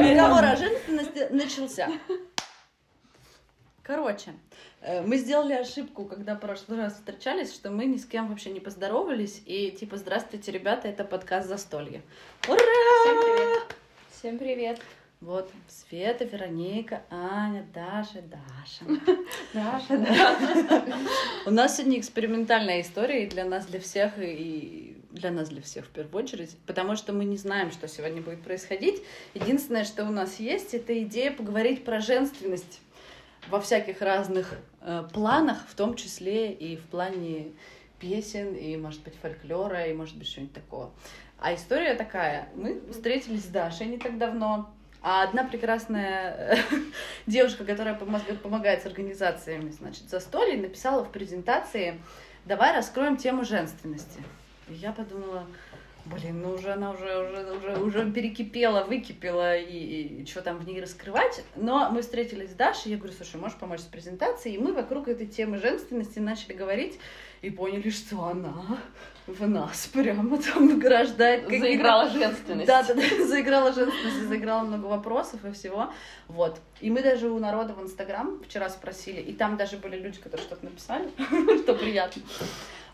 Разговор о женственности начался. Короче, э, мы сделали ошибку, когда в прошлый раз встречались, что мы ни с кем вообще не поздоровались. И типа, здравствуйте, ребята, это подкаст «Застолье». Ура! Всем привет! Всем привет! Вот, Света, Вероника, Аня, Даша, Даша. Даша, Даша. У нас сегодня экспериментальная история и для нас, для всех, и для нас, для всех в первую очередь, потому что мы не знаем, что сегодня будет происходить. Единственное, что у нас есть, это идея поговорить про женственность во всяких разных э, планах, в том числе и в плане песен, и, может быть, фольклора, и, может быть, что-нибудь такого. А история такая. Мы встретились с Дашей не так давно, а одна прекрасная девушка, которая помогает с организациями, значит, застолья, написала в презентации «Давай раскроем тему женственности». И я подумала, Блин, ну уже она уже, уже, уже, уже перекипела, выкипела, и, и что там в ней раскрывать. Но мы встретились с Дашей, я говорю, слушай, можешь помочь с презентацией? И мы вокруг этой темы женственности начали говорить и поняли, что она в нас прямо там награждает. Заиграла женственность. Да, да, да, заиграла женственность, заиграла много вопросов и всего. Вот. И мы даже у народа в Инстаграм вчера спросили, и там даже были люди, которые что-то написали, что приятно.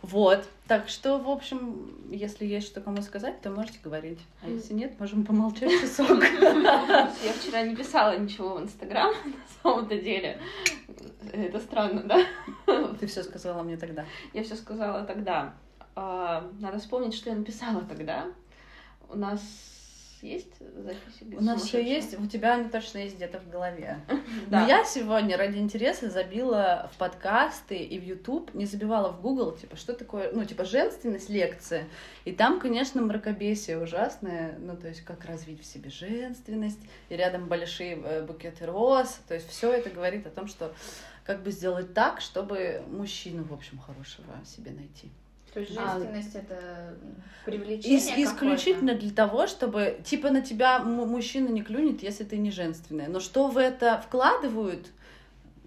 Вот. Так что, в общем, если есть что кому сказать, то можете говорить. А если нет, можем помолчать часок. Я вчера не писала ничего в Инстаграм, на самом-то деле. Это странно, да? Ты все сказала мне тогда. Я все сказала тогда. А, надо вспомнить, что я написала тогда. У нас есть записи? У нас все есть, у тебя они точно есть где-то в голове. Да. Но я сегодня ради интереса забила в подкасты и в YouTube, не забивала в Google, типа, что такое, ну, типа, женственность, лекция. И там, конечно, мракобесие ужасное, ну, то есть, как развить в себе женственность, и рядом большие э, букеты роз, то есть, все это говорит о том, что как бы сделать так, чтобы мужчину, в общем, хорошего себе найти. То есть женственность а, это привлечение ис- Исключительно для того, чтобы, типа, на тебя мужчина не клюнет, если ты не женственная. Но что в это вкладывают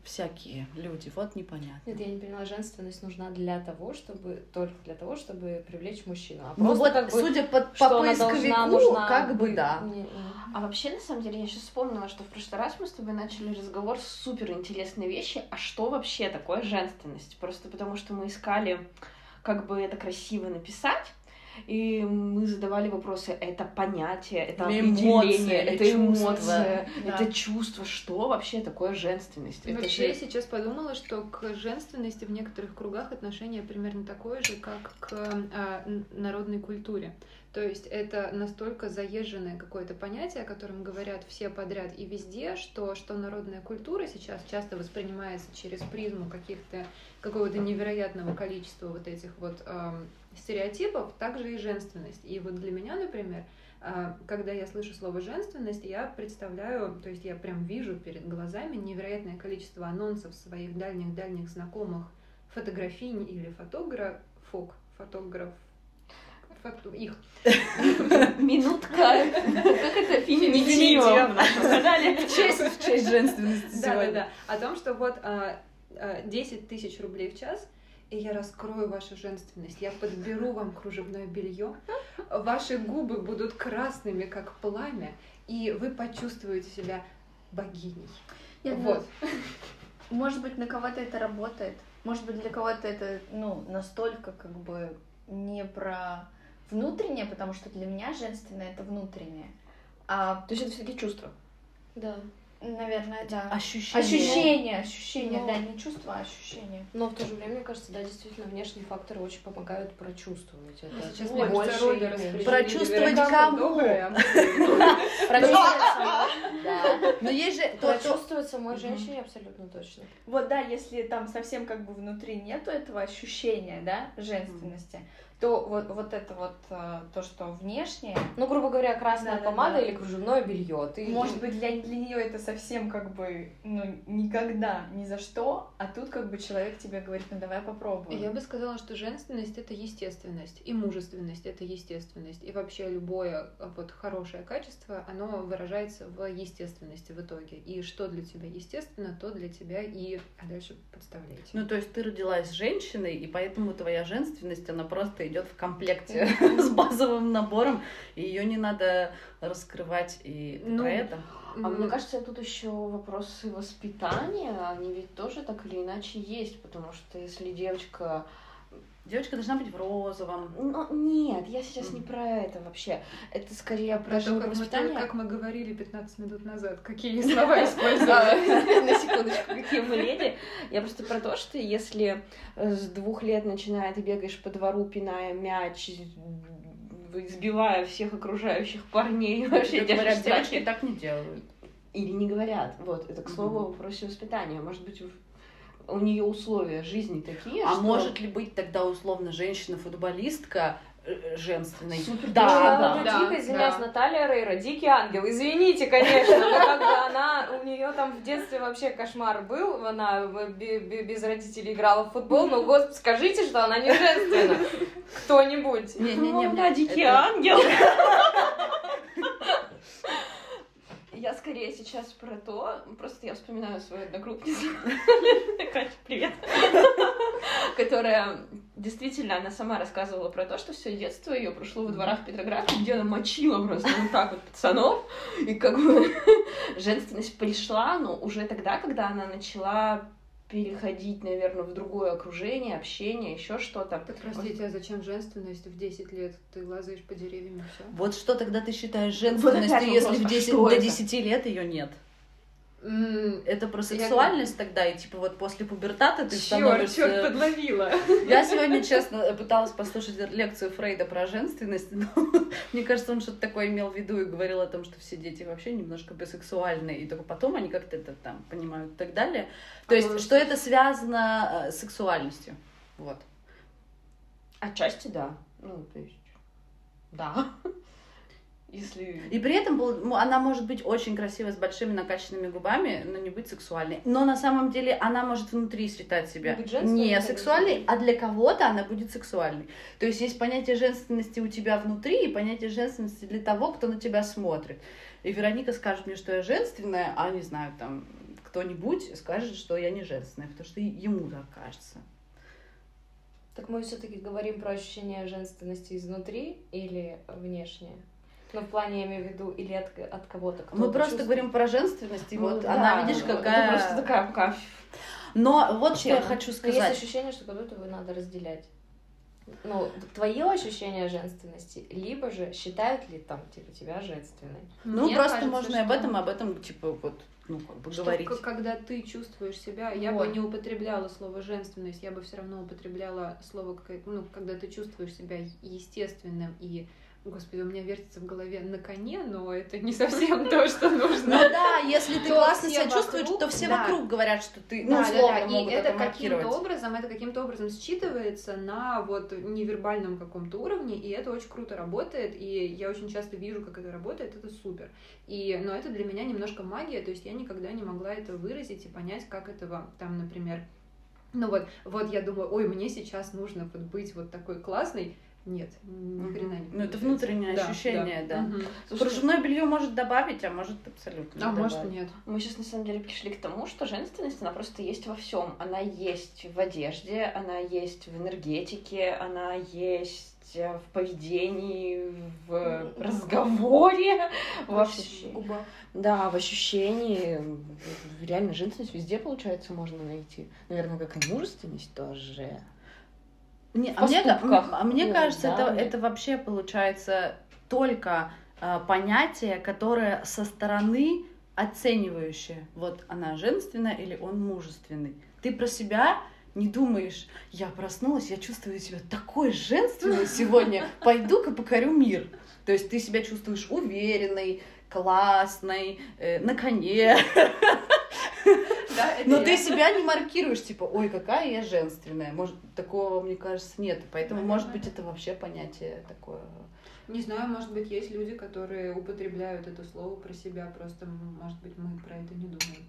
всякие люди, вот непонятно. Нет, я не поняла, женственность нужна для того, чтобы, только для того, чтобы привлечь мужчину. А ну вот, как бы, судя по, по поисковику, нужна, как бы, да. Не, не. А вообще, на самом деле, я сейчас вспомнила, что в прошлый раз мы с тобой начали разговор с супер интересной вещи, а что вообще такое женственность? Просто потому, что мы искали как бы это красиво написать. И мы задавали вопросы, это понятие, это или определение, это эмоция, да. это чувство, что вообще такое женственность? Это вообще же... я сейчас подумала, что к женственности в некоторых кругах отношение примерно такое же, как к а, народной культуре. То есть это настолько заезженное какое-то понятие, о котором говорят все подряд и везде, что, что народная культура сейчас часто воспринимается через призму каких-то какого-то невероятного количества вот этих вот эм, стереотипов, также и женственность. И вот для меня, например, э, когда я слышу слово женственность, я представляю, то есть я прям вижу перед глазами невероятное количество анонсов своих дальних-дальних знакомых фотографинь или фотографок, фотограф их. Минутка. Как это феминитива в честь женственности сегодня. Да, да, О том, что вот а, 10 а, тысяч рублей в час, и я раскрою вашу женственность. Я подберу вам кружевное белье, ваши губы будут красными, как пламя, и вы почувствуете себя богиней. Ну, вот. Может быть, на кого-то это работает. Может быть, для кого-то это, ну, настолько как бы не про внутреннее, потому что для меня женственное это внутреннее. А... То есть это все-таки чувство. Да. Наверное, да. Ощущение. Ощущение, ощущение, Но... да, не чувство, а ощущение. Но в то же время, мне кажется, да, действительно, внешние факторы очень помогают прочувствовать это. А сейчас мне больше Прочувствовать кому? Да. Но есть же... Прочувствовать самой женщине абсолютно точно. Вот, да, если там совсем как бы внутри нету этого ощущения, да, женственности, то вот, вот это вот э, то, что внешнее. Ну, грубо говоря, красная да, помада да, да. или кружевное белье. Ты... Может быть, для, для нее это совсем как бы, ну, никогда, ни за что, а тут как бы человек тебе говорит, ну давай попробуем. Я бы сказала, что женственность это естественность, и мужественность это естественность, и вообще любое а, вот хорошее качество, оно выражается в естественности в итоге. И что для тебя естественно, то для тебя и а дальше подставляйте. Ну, то есть ты родилась женщиной, и поэтому твоя женственность, она просто идет в комплекте с базовым набором, и ее не надо раскрывать и Ну, про это. А мне кажется, тут еще вопросы воспитания, они ведь тоже так или иначе есть, потому что если девочка... Девочка должна быть в розовом. Ну, нет, я сейчас не про это вообще. Это скорее про, Про то, как мы, воспитание. как мы говорили 15 минут назад, какие слова использовали. Да, На секундочку, какие мы леди. Я просто про то, что если э, с двух лет начиная ты бегаешь по двору, пиная мяч, избивая всех окружающих парней, вообще говорят, девочки так не делают. Или не говорят. Вот, это к слову о вопросе воспитания. Может быть, у нее условия жизни такие, А что... может ли быть тогда условно женщина-футболистка э, женственной? Супер Да, да, да. да. да. дико извиняюсь, да. Наталья Рейра, дикий ангел. Извините, конечно, но когда она, у нее там в детстве вообще кошмар был, она бе- бе- без родителей играла в футбол, но, господи, скажите, что она не женственна. Кто-нибудь. Не-не-не, Ну, да, блядь, дикий ангел. Я скорее сейчас про то, просто я вспоминаю свою одногруппницу, Катя, привет, которая действительно, она сама рассказывала про то, что все детство ее прошло во дворах Петрограда, где она мочила просто вот так вот пацанов, и как бы женственность пришла, но уже тогда, когда она начала переходить, наверное, в другое окружение, общение, еще что-то. Так простите, а зачем женственность в 10 лет? Ты лазаешь по деревьям и все? Вот что тогда ты считаешь Вот женственностью, опять если вопрос, в а 10, что до это? 10 лет ее нет? Это про Я- сексуальность тогда, и типа вот после пубертата ты Черт, становишься... черт, подловила. Я сегодня, честно, пыталась послушать лекцию Фрейда про женственность, но мне кажется, он что-то такое имел в виду и говорил о том, что все дети вообще немножко бисексуальные, и только потом они как-то это там понимают и так далее. То А есть, что это связано э, с сексуальностью. Вот. Отчасти да. Ну, то есть, да. Если... И при этом был- она может быть очень красивой, с большими накачанными губами, но не быть сексуальной. Но на самом деле она может внутри считать себя женственной, не сексуальной, а для кого-то она будет сексуальной. То есть есть понятие женственности у тебя внутри и понятие женственности для того, кто на тебя смотрит. И Вероника скажет мне, что я женственная, а не знаю, там кто-нибудь скажет, что я не женственная, потому что ему так кажется. Так мы все-таки говорим про ощущение женственности изнутри или внешнее? Ну, в плане, я имею в виду, или от, от кого-то. кто Мы просто чувствует. говорим про женственность, и Ну вот да, она, видишь, это какая... просто такая пока Но вот что я хочу Но сказать. есть ощущение, что как будто бы надо разделять. Ну, твое ощущение женственности, либо же считают ли там, типа, тебя женственной? Ну, Мне просто кажется, можно и об этом, об этом, типа, вот, ну, как бы что говорить. когда ты чувствуешь себя, я Вот. бы не употребляла слово женственность, я бы все равно употребляла слово, какая- ну, когда ты чувствуешь себя естественным и Господи, у меня вертится в голове на коне, но это не совсем то, что Ну нужно. да, если ты классно себя чувствуешь, то все вокруг говорят, что ты, ну, условно и это каким-то образом, это каким-то образом считывается на вот невербальном каком-то уровне, и это очень круто работает, и я очень часто вижу, как это работает, это супер. И, но это для меня немножко магия, то есть я никогда не могла это выразить и понять, как этого там, например, ну вот, вот я думаю, ой, мне сейчас нужно вот быть вот такой классной. Нет, ни хрена не Ну, это внутреннее Да, ощущение, да. Мгм. Слушай, Кружевное белье может добавить, а может абсолютно А не может добавить. нет. Мы сейчас на самом деле пришли к тому, что женственность, она просто есть во всем. Она есть в одежде, она есть в энергетике, она есть в поведении, в разговоре, в ощущении. Губа. Да, в ощущении. Реально, женственность везде, получается, можно найти. Наверное, как и мужественность тоже. Не, а мне, а мне Ну, кажется, да, это, мне- это вообще получается только а, понятие, которое со стороны оценивающее. Вот она женственная или он мужественный. Ты про себя не думаешь, я проснулась, я чувствую себя такой женственной сегодня, пойду-ка покорю мир. То есть ты себя чувствуешь уверенной, классной, э, на коне. Но ты себя не маркируешь, типа, ой, какая я женственная. Может, такого, мне кажется, нет. Поэтому, может быть, это вообще понятие такое Не знаю, может быть, есть люди, которые употребляют это слово про себя, просто, может быть, мы про это не думаем.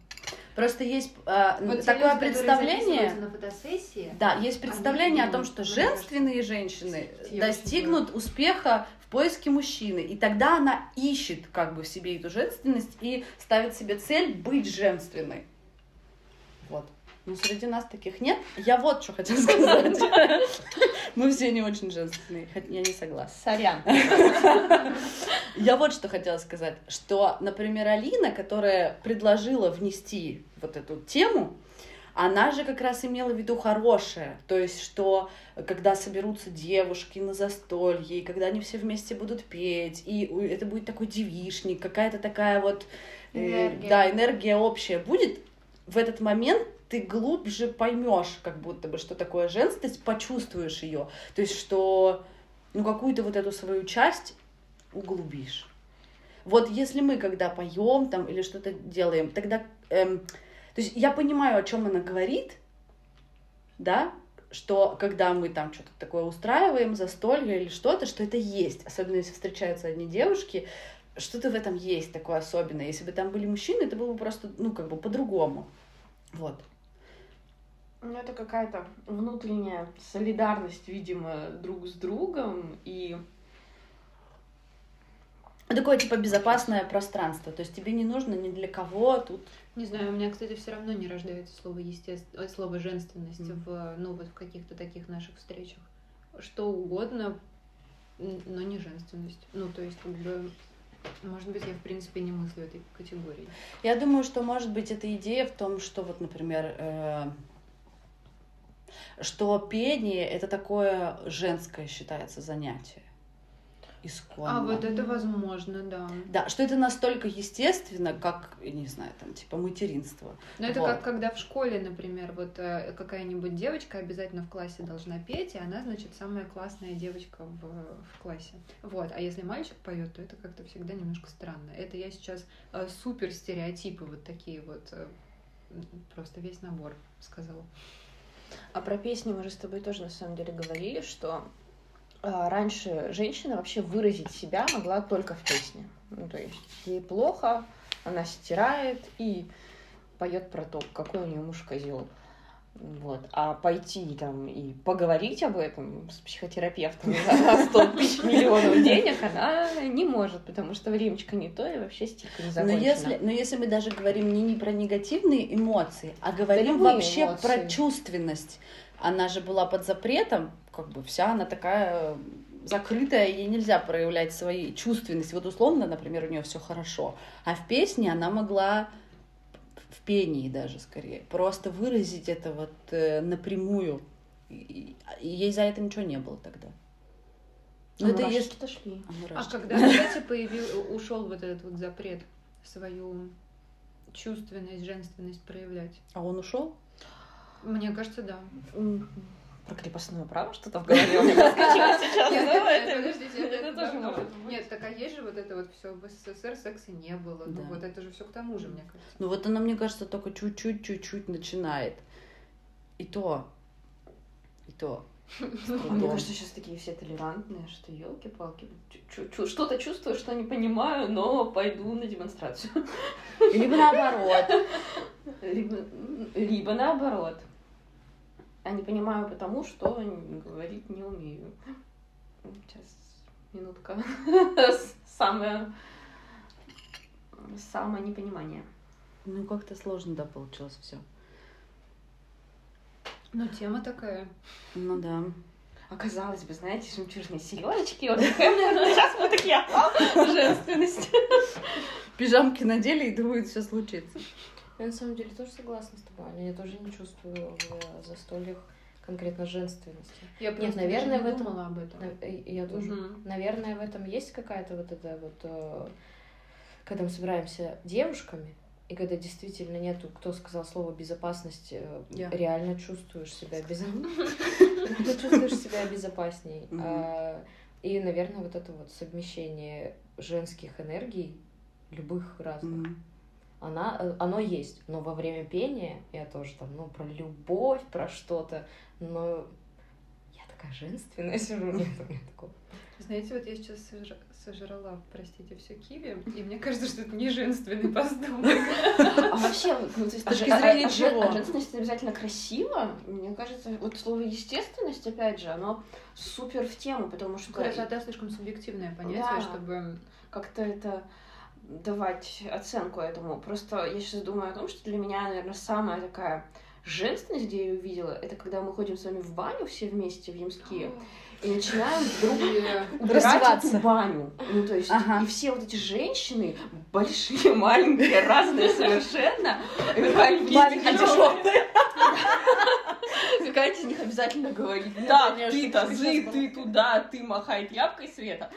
Просто есть а, Вот такое люди, представление. на фотосессии, Да, есть представление о том, что женственные женщины достигнут успеха в поиске мужчины, и тогда она ищет как бы в себе эту женственность и ставит себе цель быть женственной. Вот. Но среди нас таких нет. Я вот что хотела сказать. Мы все не очень женственные, я не согласна. Сорян. Я вот что хотела сказать, что, например, Алина, которая предложила внести вот эту тему, она же как раз имела в виду хорошее, то есть, что когда соберутся девушки на застолье, и когда они все вместе будут петь, и это будет такой девишник, какая-то такая вот, э, Энергия. да, энергия общая будет, в этот момент ты глубже поймешь, как будто бы, что такое женственность, почувствуешь ее, то есть, что ну, какую-то вот эту свою часть углубишь. Вот если мы когда поем там или что-то делаем, тогда, эм, то есть я понимаю, о чем она говорит, да, что когда мы там что-то такое устраиваем, застолье или что-то, что это есть, особенно если встречаются одни девушки, что-то в этом есть такое особенное. Если бы там были мужчины, это было бы просто, ну, как бы по-другому. Вот. Ну, это какая-то внутренняя солидарность, видимо, друг с другом. И Такое, типа, безопасное пространство. То есть тебе не нужно ни для кого тут Не знаю, у меня, кстати, все равно не рождается слово естественно, слово женственность Мгм. в, ну, вот в каких-то таких наших встречах. Что угодно, но не женственность. Ну, то есть, как бы, может быть, я, в принципе, не мыслю этой категории. Я думаю, что может быть эта идея в том, что вот, например, э, что пение это такое женское считается занятие. Исконно. А вот это возможно, да. Да, что это настолько естественно, как, я не знаю, там, типа материнство. Но это Вот. как когда в школе, например, вот э, какая-нибудь девочка обязательно в классе должна петь, и она, значит, самая классная девочка в, в классе. Вот. А если мальчик поет, то это как-то всегда немножко странно. Это я сейчас э, супер стереотипы вот такие вот э, просто весь набор сказала. А про песни мы же с тобой тоже на самом деле говорили, что раньше женщина вообще выразить себя могла только в песне. Ну, то есть ей плохо, она стирает и поет про то, какой у нее муж козел. Вот. А пойти там и поговорить об этом с психотерапевтом за 100 тысяч миллионов денег она не может, потому что времечко не то и вообще стирка не Но закончена. если, но если мы даже говорим не, не про негативные эмоции, а говорим вообще эмоции. про чувственность, она же была под запретом, как бы вся она такая закрытая, ей нельзя проявлять свои чувственности. Вот условно, например, у нее все хорошо, а в песне она могла в пении даже скорее просто выразить это вот э, напрямую. И, и ей за это ничего не было тогда. Ну, Ну, это мурашки есть... дошли. А, А когда, кстати, появил, ушел вот этот вот запрет свою чувственность, женственность проявлять? А он ушел? Мне кажется, да. Про крепостное право что-то в голове у меня проскочило сейчас. Нет, Ну, подождите. Нет, так а есть же вот это вот все в СССР секса не было. Ну вот это же все к тому же, мне кажется. Ну вот она, мне кажется, только чуть-чуть, чуть-чуть начинает. И то. И то. Мне кажется, сейчас такие все толерантные, что елки-палки. Что-то чувствую, что не понимаю, но пойду на демонстрацию. Либо наоборот. Либо наоборот. А не понимаю потому, что говорить не умею. Сейчас, минутка. Самое... Самое непонимание. Ну как-то сложно, да, получилось все. Ну, тема такая. Ну да. Оказалось бы, знаете, жемчужные сережечки. Вот сейчас мы такие, а, женственность. Пижамки надели, и думают, все случится. Я на самом деле тоже согласна с тобой, Аня. Я тоже не чувствую в застольях конкретно женственности. Я просто наверное, не в этом- думала об этом. Э, Я тоже. Мгм. Наверное, в этом есть какая-то вот эта вот... э, Когда мы собираемся девушками, и когда действительно нету, кто сказал слово безопасность, э, Я. реально чувствуешь себя безопаснее. чувствуешь себя безопасней. А, И, наверное, вот это вот совмещение женских энергий, любых разных. Она, э, оно есть. Но во время пения я тоже там, ну, про любовь, про что-то, но я такая женственность. Нет, у меня такого. Знаете, вот я сейчас сожра- сожрала, простите, все киви, и мне кажется, что это не женственный поступок. А вообще, ну, то есть, точки зрения чего? а женственность это обязательно красиво. Мне кажется, вот слово естественность, опять же, оно супер в тему, потому что Красота слишком субъективное понятие, чтобы... как-то это давать оценку этому. Просто я сейчас думаю о том, что для меня, наверное, самая такая женственность, где я ее увидела, это когда мы ходим с вами в баню все вместе в Ямские и начинаем вдруг убирать эту баню. Ну, то есть, Ага. и все вот эти женщины, большие, маленькие, разные совершенно, и Маленькие, тяжелые. Какая-то из них обязательно говорит, конечно, ты тазы, ты туда, ты махай тряпкой, Света.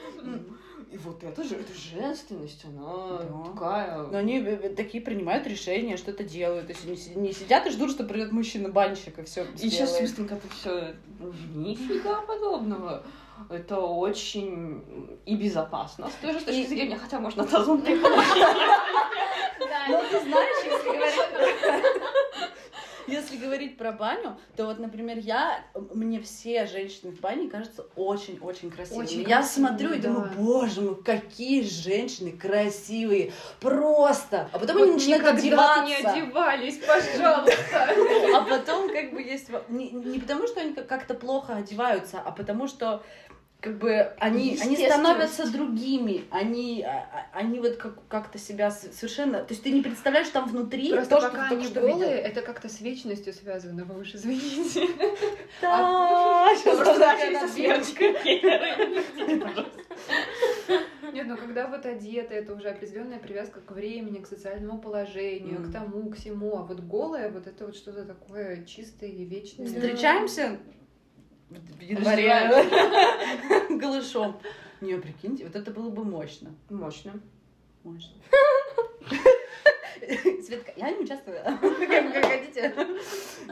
И вот это же, это женственность, она Да. такая... Но они э, такие принимают решения, что-то делают. То есть не сидят и ждут, что придет мужчина-банщик и все И сейчас быстренько это все нифига подобного. Это очень и безопасно с той же точки зрения, хотя можно тазом прикрыть. Ну, ты знаешь, если говорить... Если говорить про баню, то вот, например, я, мне все женщины в бане кажутся очень-очень красивыми. Очень я красивые, смотрю и да. думаю, боже мой, какие женщины красивые, просто. А потом Вот они начинают одеваться. не одевались, пожалуйста. А потом как бы есть... Не, не потому, что они как- как-то плохо одеваются, а потому что как бы они, они становятся другими, они, а- а- они вот как, как-то себя совершенно... То есть ты не представляешь там внутри Просто то, что пока только они что голые, видел. это как-то с вечностью связано, вы уж извините. Да, сейчас со смертью. Нет, ну когда вот одета, это уже определенная привязка к времени, к социальному положению, к тому, к всему. А вот голое, вот это вот что-то такое чистое и вечное. Встречаемся в январе голышом. Не, прикиньте, вот это было бы мощно. Мощно. Мощно. Светка, я не участвую. Как хотите.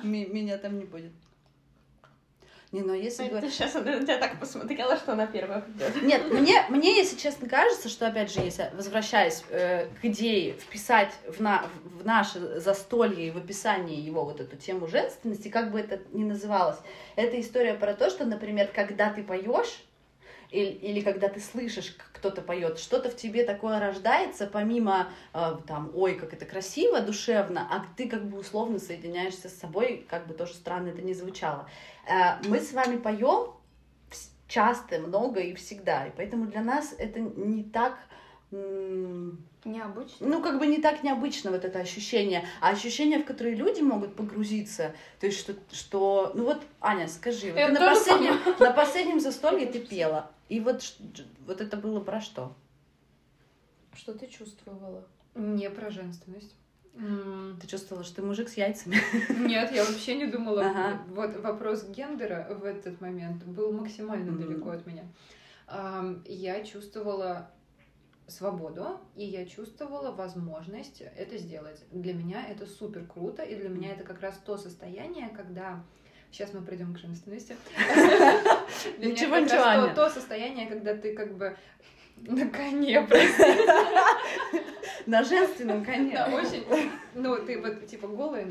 Меня там не будет. Не, ну если бы... Сейчас она на тебя так посмотрела, что она первая придет. Нет, мне, мне, если честно, кажется, что, опять же, если возвращаясь э, к идее вписать в, на, в наше застолье и в описании его вот эту тему женственности, как бы это ни называлось, это история про то, что, например, когда ты поешь, или, или когда ты слышишь, как кто-то поет, что-то в тебе такое рождается, помимо э, там, ой, как это красиво, душевно, а ты как бы условно соединяешься с собой, как бы тоже странно это ни звучало. Э, мы с вами поем часто, много и всегда, и поэтому для нас это не так Необычно. ну, как бы не так необычно вот это ощущение, а ощущение, в которое люди могут погрузиться, то есть что, что ну вот, Аня, скажи, вот на, последнем, на последнем застолье ты пела, и вот, вот это было про что? Что ты чувствовала? Не про женственность. Ты чувствовала, что ты мужик с яйцами? Нет, я вообще не думала. Ага. Вот вопрос гендера в этот момент был максимально Мгм. далеко от меня. Я чувствовала свободу, и я чувствовала возможность это сделать. Для меня это супер круто, и для меня это как раз то состояние, когда... Сейчас мы придем к женственности. Ничего, ничего, Аня. то- то состояние, когда ты как бы на коне, прости. На женственном коне. Да, очень. Ну, ты вот типа голая,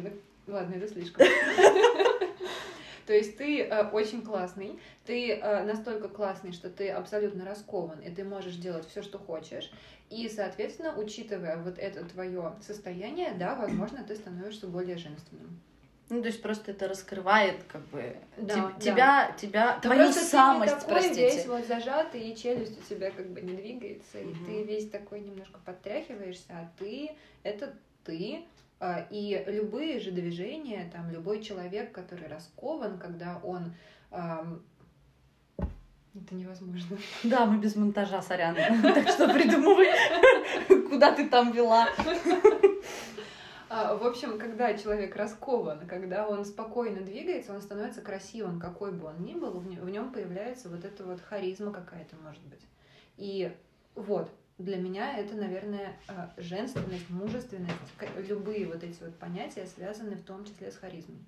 ладно, это слишком. То есть ты э, очень классный, ты э, настолько классный, что ты абсолютно раскован, и ты можешь делать все, что хочешь. И, соответственно, учитывая вот это твое состояние, да, возможно, ты становишься более женственным. Ну, то есть просто это раскрывает, как бы, Да, теб- да. тебя, тебя, Да твою просто ты не самость, такой простите. весь вот зажатый, и челюсть у тебя как бы не двигается, и Мгм. ты весь такой немножко подтряхиваешься, а ты — это ты, а, и любые же движения, там, любой человек, который раскован, когда он... Это невозможно. Да, мы без монтажа, сорян. Так что придумывай, куда ты там вела. А, В общем, когда человек раскован, когда он спокойно двигается, он становится красивым, какой бы он ни был, в нем появляется вот эта вот харизма какая-то, может быть. И вот, для меня это, наверное, а, женственность, мужественность, любые вот эти вот понятия связаны в том числе с харизмой.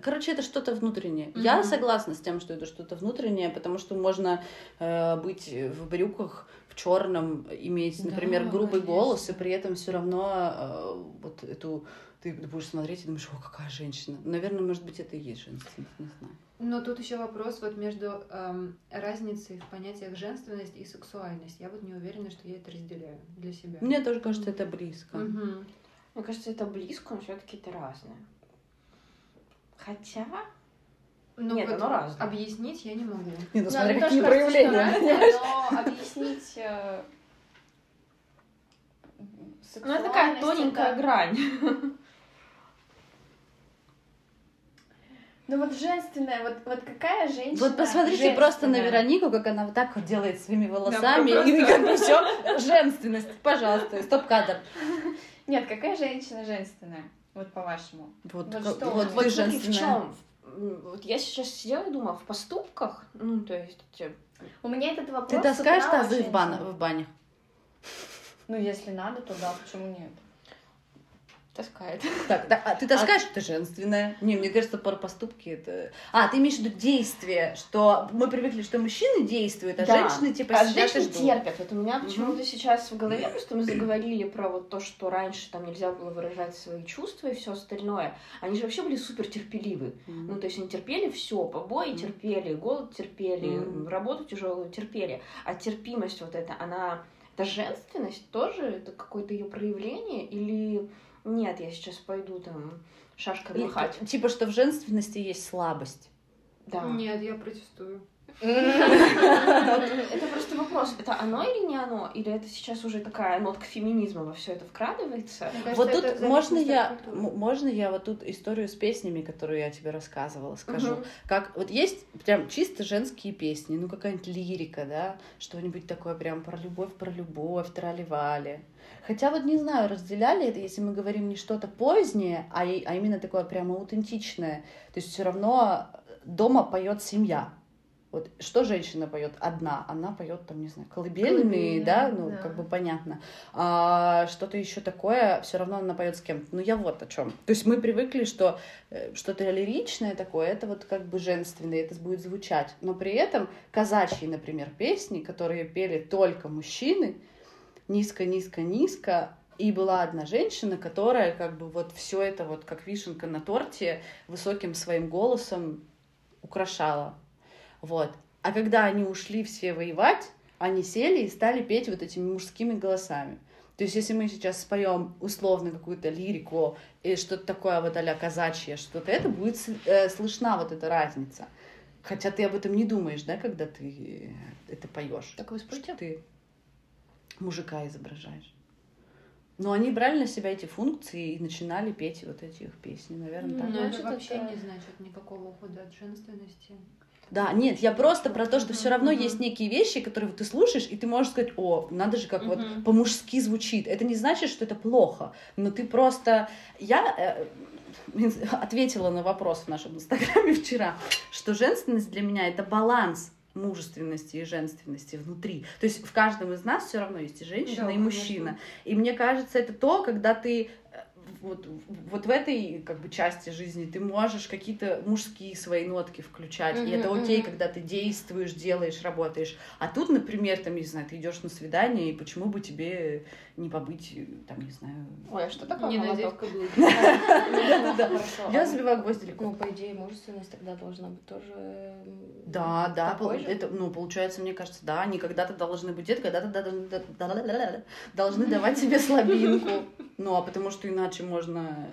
Короче, это что-то внутреннее. Я Мгм. согласна с тем, что это что-то внутреннее, потому что можно э, быть в брюках, в черном, иметь, Да, например, грубый конечно. голос, и при этом все равно э, вот эту ты будешь смотреть и думаешь, о, какая женщина. Наверное, может быть, это и есть женственность, не знаю. Но тут еще вопрос вот между эм, разницей в понятиях женственность и сексуальность. Я вот не уверена, что я это разделяю для себя. Мне тоже кажется, это близко. Мгм. Мне кажется, это близко, но все-таки это разное. Хотя... Ну Нет, вот оно разное. объяснить я не могу. Не, ну Ну, смотри, какие проявления. разное, но объяснить э, Ну, это такая тоненькая это- грань. Ну вот женственная, вот, вот какая женщина Вот посмотрите просто на женственная? Веронику, как она вот так вот делает своими волосами, просто- и как бы все, женственность, пожалуйста, стоп-кадр. Нет, какая женщина женственная? Вот по-вашему. Вот, Вот как- что? вот Вот ты смотри, в женственная. чем? Вот я сейчас сидела и думала, в поступках, ну, то есть... э, У меня этот вопрос... Ты таскаешь тазы очень- в, бан- в банях? Ну, если надо, то да, почему нет? Таскает. Так, да, а ты таскаешь, ты женственная. Не, мне кажется, про поступки это... А, ты имеешь в виду действие, что мы привыкли, что мужчины действуют, а Да. женщины типа А сидят и ждут. терпят. Вот у меня почему-то сейчас в голове, просто мы заговорили про вот то, что раньше там нельзя было выражать свои чувства и все остальное. Они же вообще были супер терпеливы. Мгм. Ну, то есть они терпели все, побои Мгм. терпели, голод терпели, Мгм. работу тяжелую терпели. А терпимость вот эта, она, это женственность тоже, это какое-то ее проявление или нет, я сейчас пойду там шашкой махать. Типа, что в женственности есть слабость. Да. Нет, я протестую. Это просто вопрос, это оно или не оно? Или это сейчас уже такая нотка феминизма во все это вкрадывается? Вот тут можно я, можно я вот тут историю с песнями, которую я тебе рассказывала, скажу. Как вот есть прям чисто женские песни, ну какая-нибудь лирика, да, что-нибудь такое прям про любовь, про любовь, трали-вали. Хотя вот не знаю, разделяли это, если мы говорим не что-то позднее, а, а именно такое прямо аутентичное. То есть все равно дома поет семья. Вот что женщина поет одна, она поет там, не знаю, колыбельные, Колыбельные, да, ну, да. как бы понятно. А что-то еще такое, все равно она поет с кем-то. Ну, я вот о чем. То есть мы привыкли, что э, что-то лиричное такое, это вот как бы женственное, это будет звучать. Но при этом казачьи, например, песни, которые пели только мужчины, низко-низко-низко, и была одна женщина, которая как бы вот все это вот как вишенка на торте высоким своим голосом украшала. Вот. А когда они ушли все воевать, они сели и стали петь вот этими мужскими голосами. То есть, если мы сейчас споем условно какую-то лирику и что-то такое вот а казачье, что-то это будет э, слышна вот эта разница. Хотя ты об этом не думаешь, да, когда ты это поешь. Так вы Что ты мужика изображаешь. Но они брали на себя эти функции и начинали петь вот эти их песни, наверное, так. Но Значит, это вообще это- не значит никакого ухода от женственности. Да, нет, я просто про то, что все равно мгм. есть некие вещи, которые вот ты слушаешь, и ты можешь сказать, о, надо же, как вот Мгм. по-мужски звучит. Это не значит, что это плохо, но ты просто... Я э, ответила на вопрос в нашем инстаграме вчера, что женственность для меня это баланс мужественности и женственности внутри. То есть в каждом из нас все равно есть и женщина, Да, и конечно. мужчина. И мне кажется, это то, когда ты э, вот, вот в этой как бы части жизни ты можешь какие-то мужские свои нотки включать, и это окей, мгм. когда ты действуешь, делаешь, работаешь. А тут, например, там, не знаю, ты идешь на свидание, и почему бы тебе не побыть, там, не знаю. Ой, а что такое Не молоток? Я а, забиваю гвозди. Ну, по идее, мужественность тогда должна быть тоже... Да, да, это, ну, получается, мне кажется, да, они когда-то должны быть это, когда-то да- да- да- да- да- должны давать себе слабинку. Ну, а потому что иначе можно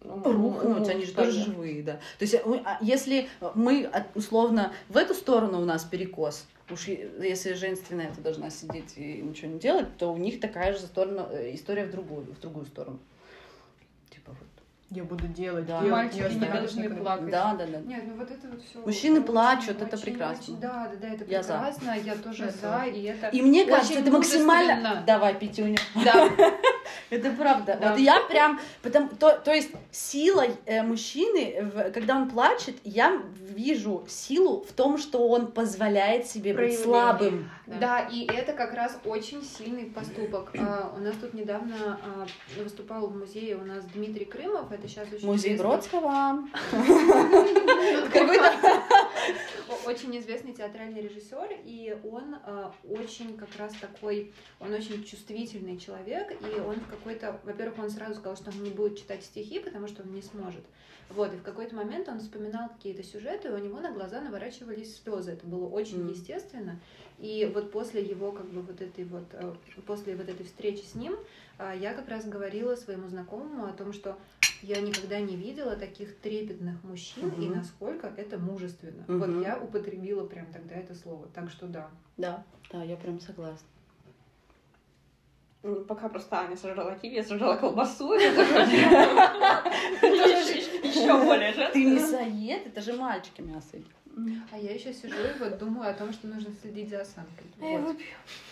Ну, рухнуть, ну, они же тоже живые, да. То есть мы- а если мы от- условно в эту сторону у нас перекос, уж если женственная ты должна сидеть и ничего не делать, то у них такая же сторону, э, история в другую, в другую сторону. Типа вот. Я буду делать, Да. делать, Мальчики не должны никогда. плакать. Да, да, да. Нет, ну вот это вот все. Мужчины плачут, это прекрасно. да, да, да, это Я за. прекрасно. Я тоже Я за, и это. И мне Очень кажется, это максимально... Давай, Петюня. Да. Это правда. Да. Вот я прям, потому, то, то есть сила э, мужчины, в- когда он плачет, я вижу силу в том, что он позволяет себе быть слабым. Да, и это как раз очень сильный поступок. А, у нас тут недавно а, выступал в музее у нас Дмитрий Крымов, это сейчас очень Музей известный- Бродского. Какой-то очень известный театральный режиссер, и он э, очень как раз такой, он очень чувствительный человек, и он в какой-то, во-первых, он сразу сказал, что он не будет читать стихи, потому что он не сможет. Вот, и в какой-то момент он вспоминал какие-то сюжеты, и у него на глаза наворачивались слезы. Это было очень Мгм. естественно. И вот после его, как бы, вот этой вот, э, после вот этой встречи с ним, а, я как раз говорила своему знакомому о том, что я никогда не видела таких трепетных мужчин и Мгм. насколько это мужественно. Мгм. Вот я употребила прям тогда это слово. Так что да. Да, да, я прям согласна. Ну, Пока просто Аня сожрала киви, я сожрала колбасу. Еще более Ты мясоед, это же мальчики мясо. А я еще сижу и вот думаю о том, что нужно следить за осанкой. Я Вот.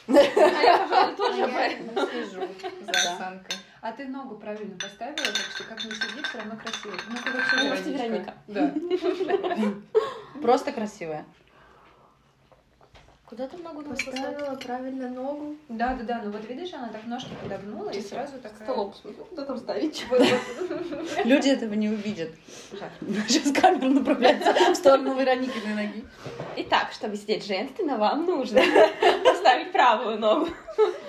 А я, пожалуй, тоже А я не слежу за осанкой. А ты ногу правильно поставила, так что как не сиди, все равно красиво. Ну, ты вообще может. Вероника. Да. Просто красивая. Куда ты ногу поставила? Поставила правильно ногу. Да, да, да. Ну вот видишь, она так ножки подогнула и сразу такая. Столом, куда там ставить? Вот. Люди этого не увидят. Сейчас камера направляется в сторону Вероникиной ноги. Итак, чтобы сидеть женственно, вам нужно поставить правую ногу.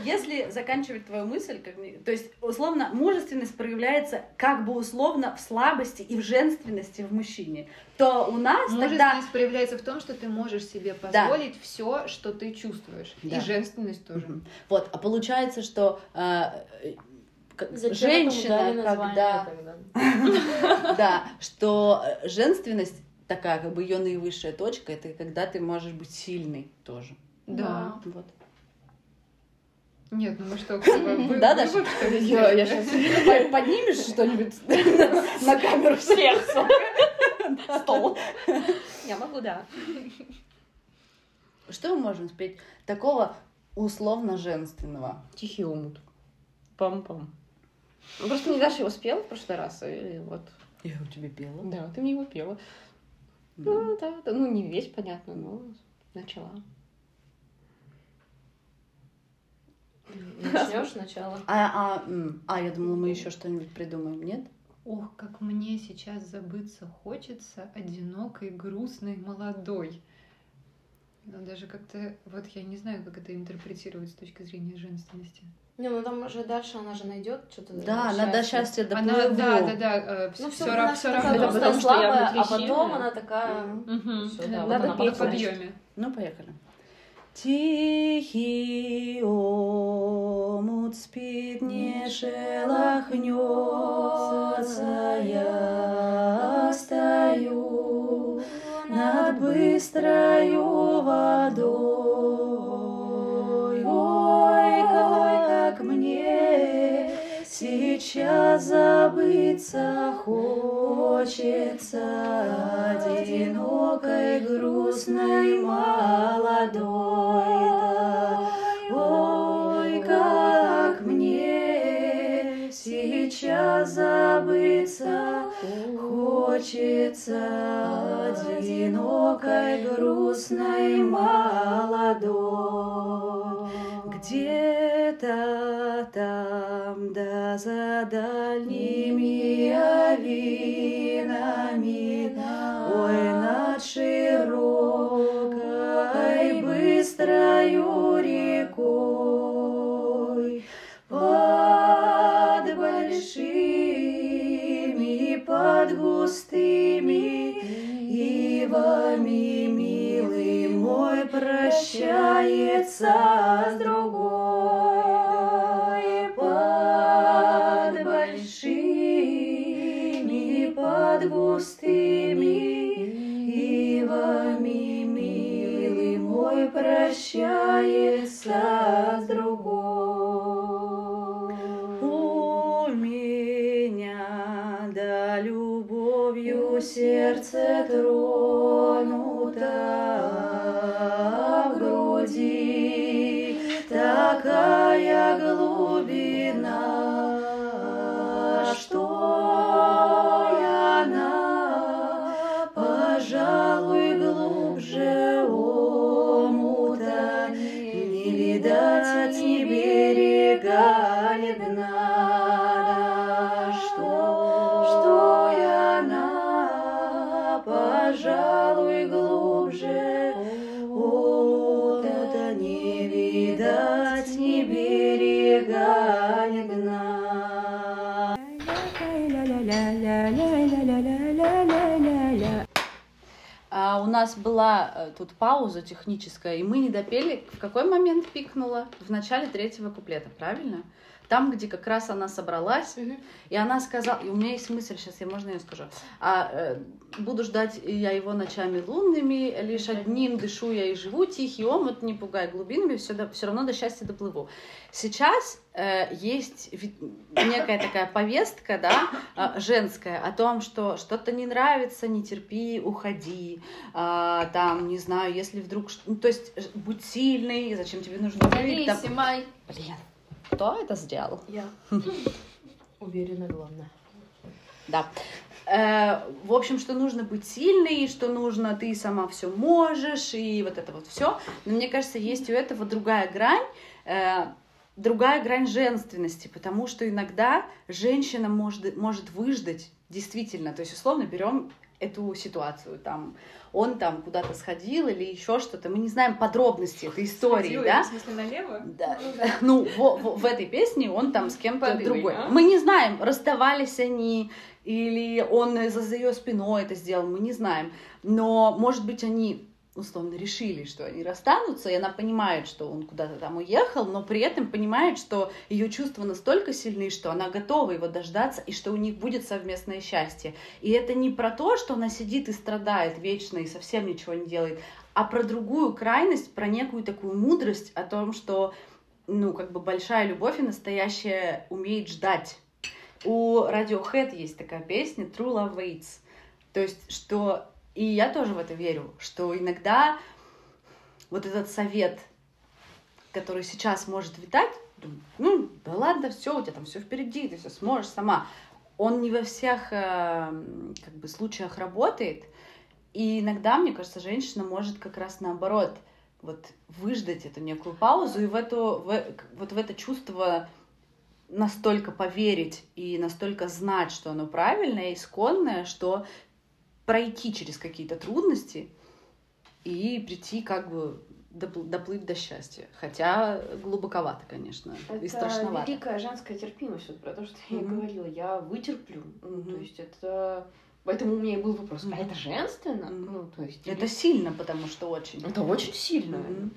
Если заканчивать твою мысль, как то есть, условно, мужественность проявляется как бы условно в слабости и в женственности в мужчине, то у нас тогда... Мужественность проявляется в том, что ты можешь себе Да. позволить все, что ты чувствуешь. Да. И женственность тоже. Вот, а получается, что э, Зачем женщина, когда... тогда? Да, что э, женственность такая, как бы ее наивысшая точка, это когда ты можешь быть сильной тоже. Да. Вот. Нет, ну мы что, Да, Даша? что ли, Я, сейчас поднимешь что-нибудь на камеру Сердце. Стол. Я могу, да. Что мы можем спеть такого условно женственного? Тихий омут. Пам-пам. Ну, просто не Даша его спела в прошлый раз, и вот. Я у тебя пела. Да, ты мне его пела. Ну, да, да, ну, не весь, понятно, но начала. Начнешь сначала. А, а, а, я думала, мы еще что-нибудь придумаем, нет? Ох, как мне сейчас забыться хочется одинокой, грустной, молодой. Ну, даже как-то, вот я не знаю, как это интерпретировать с точки зрения женственности. Не, ну там уже дальше она же найдет что-то. Да, она до счастья Она, доплыву. да, да, да, Ну, все, все, равно, она все равно. Это потому, что слабая, а потом она такая... Мгм. Всё, да, Да, вот надо она подходит. подъеме. Ну, поехали. Тихий омут спит, не шелохнется, я стою над быстрою водой. Сейчас забыться хочется одинокой, грустной, молодой. Да. Ой, как мне сейчас забыться хочется одинокой, грустной, молодой. Где-то там, да за дальними авинами, ой, над широкой, быстрою рекой, под большими, под густыми ивами, милый мой прощается с другой, прощается с другой. У меня да любовью сердце тронуто в груди нас была э, тут пауза техническая, и мы не допели. В какой момент пикнула? В начале третьего куплета, правильно? Там, где как раз она собралась, и она сказала, и у меня есть мысль, сейчас я можно ее скажу. А, э, буду ждать я его ночами лунными, лишь одним дышу я и живу, тихий омут, не пугай глубинами, все, все равно до счастья доплыву. Сейчас э, есть некая такая повестка, да, э, женская, о том, что что-то не нравится, не терпи, уходи, а, там, не знаю, если вдруг, ну, то есть э, будь сильный, зачем тебе нужно жить, там-. Блин, кто это сделал? Я. Уверена, главное. Да. Э, в общем, что нужно быть сильной, что нужно, ты сама все можешь, и вот это вот все. Но мне кажется, есть у этого другая грань, э, другая грань женственности, потому что иногда женщина может, может выждать, действительно, то есть условно берем эту ситуацию, там, он там куда-то сходил или еще что-то, мы не знаем подробности этой истории, Сходила, да? В смысле, налево? Да. Ну, во- во- в, этой песне он там с кем-то другой. а? Мы не знаем, расставались они, или он за, за ее спиной это сделал, мы не знаем. Но, может быть, они условно решили, что они расстанутся, и она понимает, что он куда-то там уехал, но при этом понимает, что ее чувства настолько сильны, что она готова его дождаться, и что у них будет совместное счастье. И это не про то, что она сидит и страдает вечно и совсем ничего не делает, а про другую крайность, про некую такую мудрость о том, что ну, как бы большая любовь и настоящая умеет ждать. У Radiohead есть такая песня True Love Waits. То есть, что... И я тоже в это верю, что иногда вот этот совет, который сейчас может витать, ну, да ладно, все, у тебя там все впереди, ты все сможешь сама. Он не во всех э, как бы, случаях работает. И иногда, мне кажется, женщина может как раз наоборот вот выждать эту некую паузу и в эту в, вот в это чувство настолько поверить и настолько знать, что оно правильное, исконное, что пройти через какие-то трудности и прийти как бы допл- доплыть до счастья. Хотя глубоковато, конечно, и Это страшновато. великая женская терпимость, вот про то, что я и Мгм. говорила. Я вытерплю. Мгм. то есть это... Поэтому у меня и был вопрос, а Мгм. это женственно? Мгм. Ну, то есть... Это или- сильно, потому что очень. Это очень сильно. Мгм.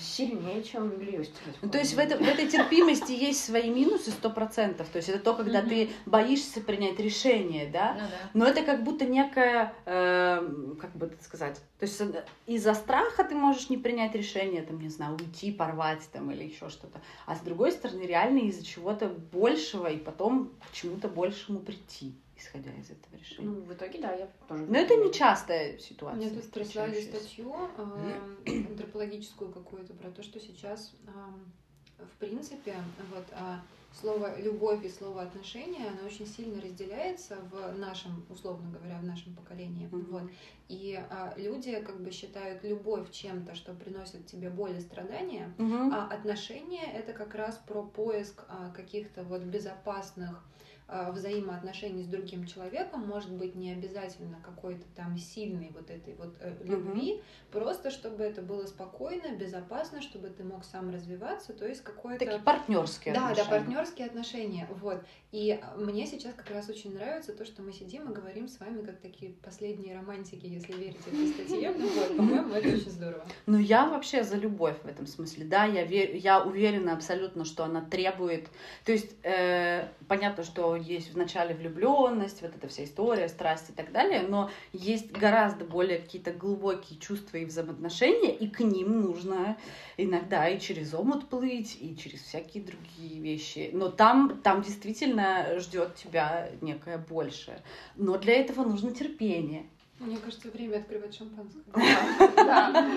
Сильнее, чем стирать. Ну, то есть в, это- в этой терпимости есть свои минусы сто процентов. То есть это то, когда ты боишься принять решение, да? Ну да. Но это как будто некая, э, как бы это сказать, то есть э, из-за страха ты можешь не принять решение, там, не знаю, уйти, порвать там или еще что-то. А с другой стороны, реально из-за чего-то большего и потом к чему-то большему прийти, исходя из этого решения. Ну, в итоге, да, я тоже... Но это не частая ситуация. Мне тут прислали статью э, антропологическую какую-то про то, что сейчас, э, в принципе, вот а, слово любовь и слово отношения, оно очень сильно разделяется в нашем, условно говоря, в нашем поколении. Мгм. Вот. И а, люди как бы считают любовь чем-то, что приносит тебе боль и страдания, Мгм. а отношения это как раз про поиск а, каких-то вот безопасных а, взаимоотношений с другим человеком, может быть не обязательно какой-то там сильной вот этой вот э, любви, просто чтобы это было спокойно, безопасно, чтобы ты мог сам развиваться, то есть какое-то Такие партнерские да, да, отношения. партнерские отношения. Вот. И а, мне сейчас как раз очень нравится то, что мы сидим и говорим с вами как такие последние романтики, если верить этой статье. Ну вот, это очень здорово. Ну, я вообще за любовь в этом смысле. Да, я, ве- я уверена абсолютно, что она требует... То есть, э, понятно, что есть в начале влюбленность, вот эта вся история, страсть и так далее, но есть гораздо более какие-то глубокие чувства и взаимоотношения, и к ним нужно иногда и через омут плыть, и через всякие другие вещи. Но там, там действительно ждет тебя некое большее. Но для этого нужно терпение. Мне кажется, время открывать шампанское. Да.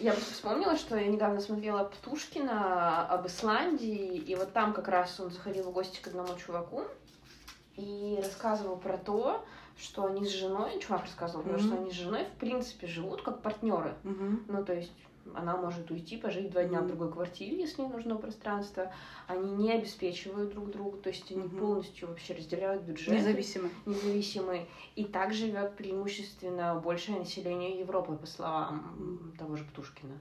Я просто вспомнила, что я недавно смотрела Птушкина об Исландии, и вот там как раз он заходил в гости к одному чуваку и рассказывал про то, что они с женой, чувак рассказывал, то, что они с женой в принципе живут как партнеры. Ну, то есть она может уйти, пожить два дня в другой квартире, если ей нужно пространство. Они не обеспечивают друг друга, то есть они полностью вообще разделяют бюджет Независимо. независимые. И так живет преимущественно большее население Европы, по словам того же Птушкина.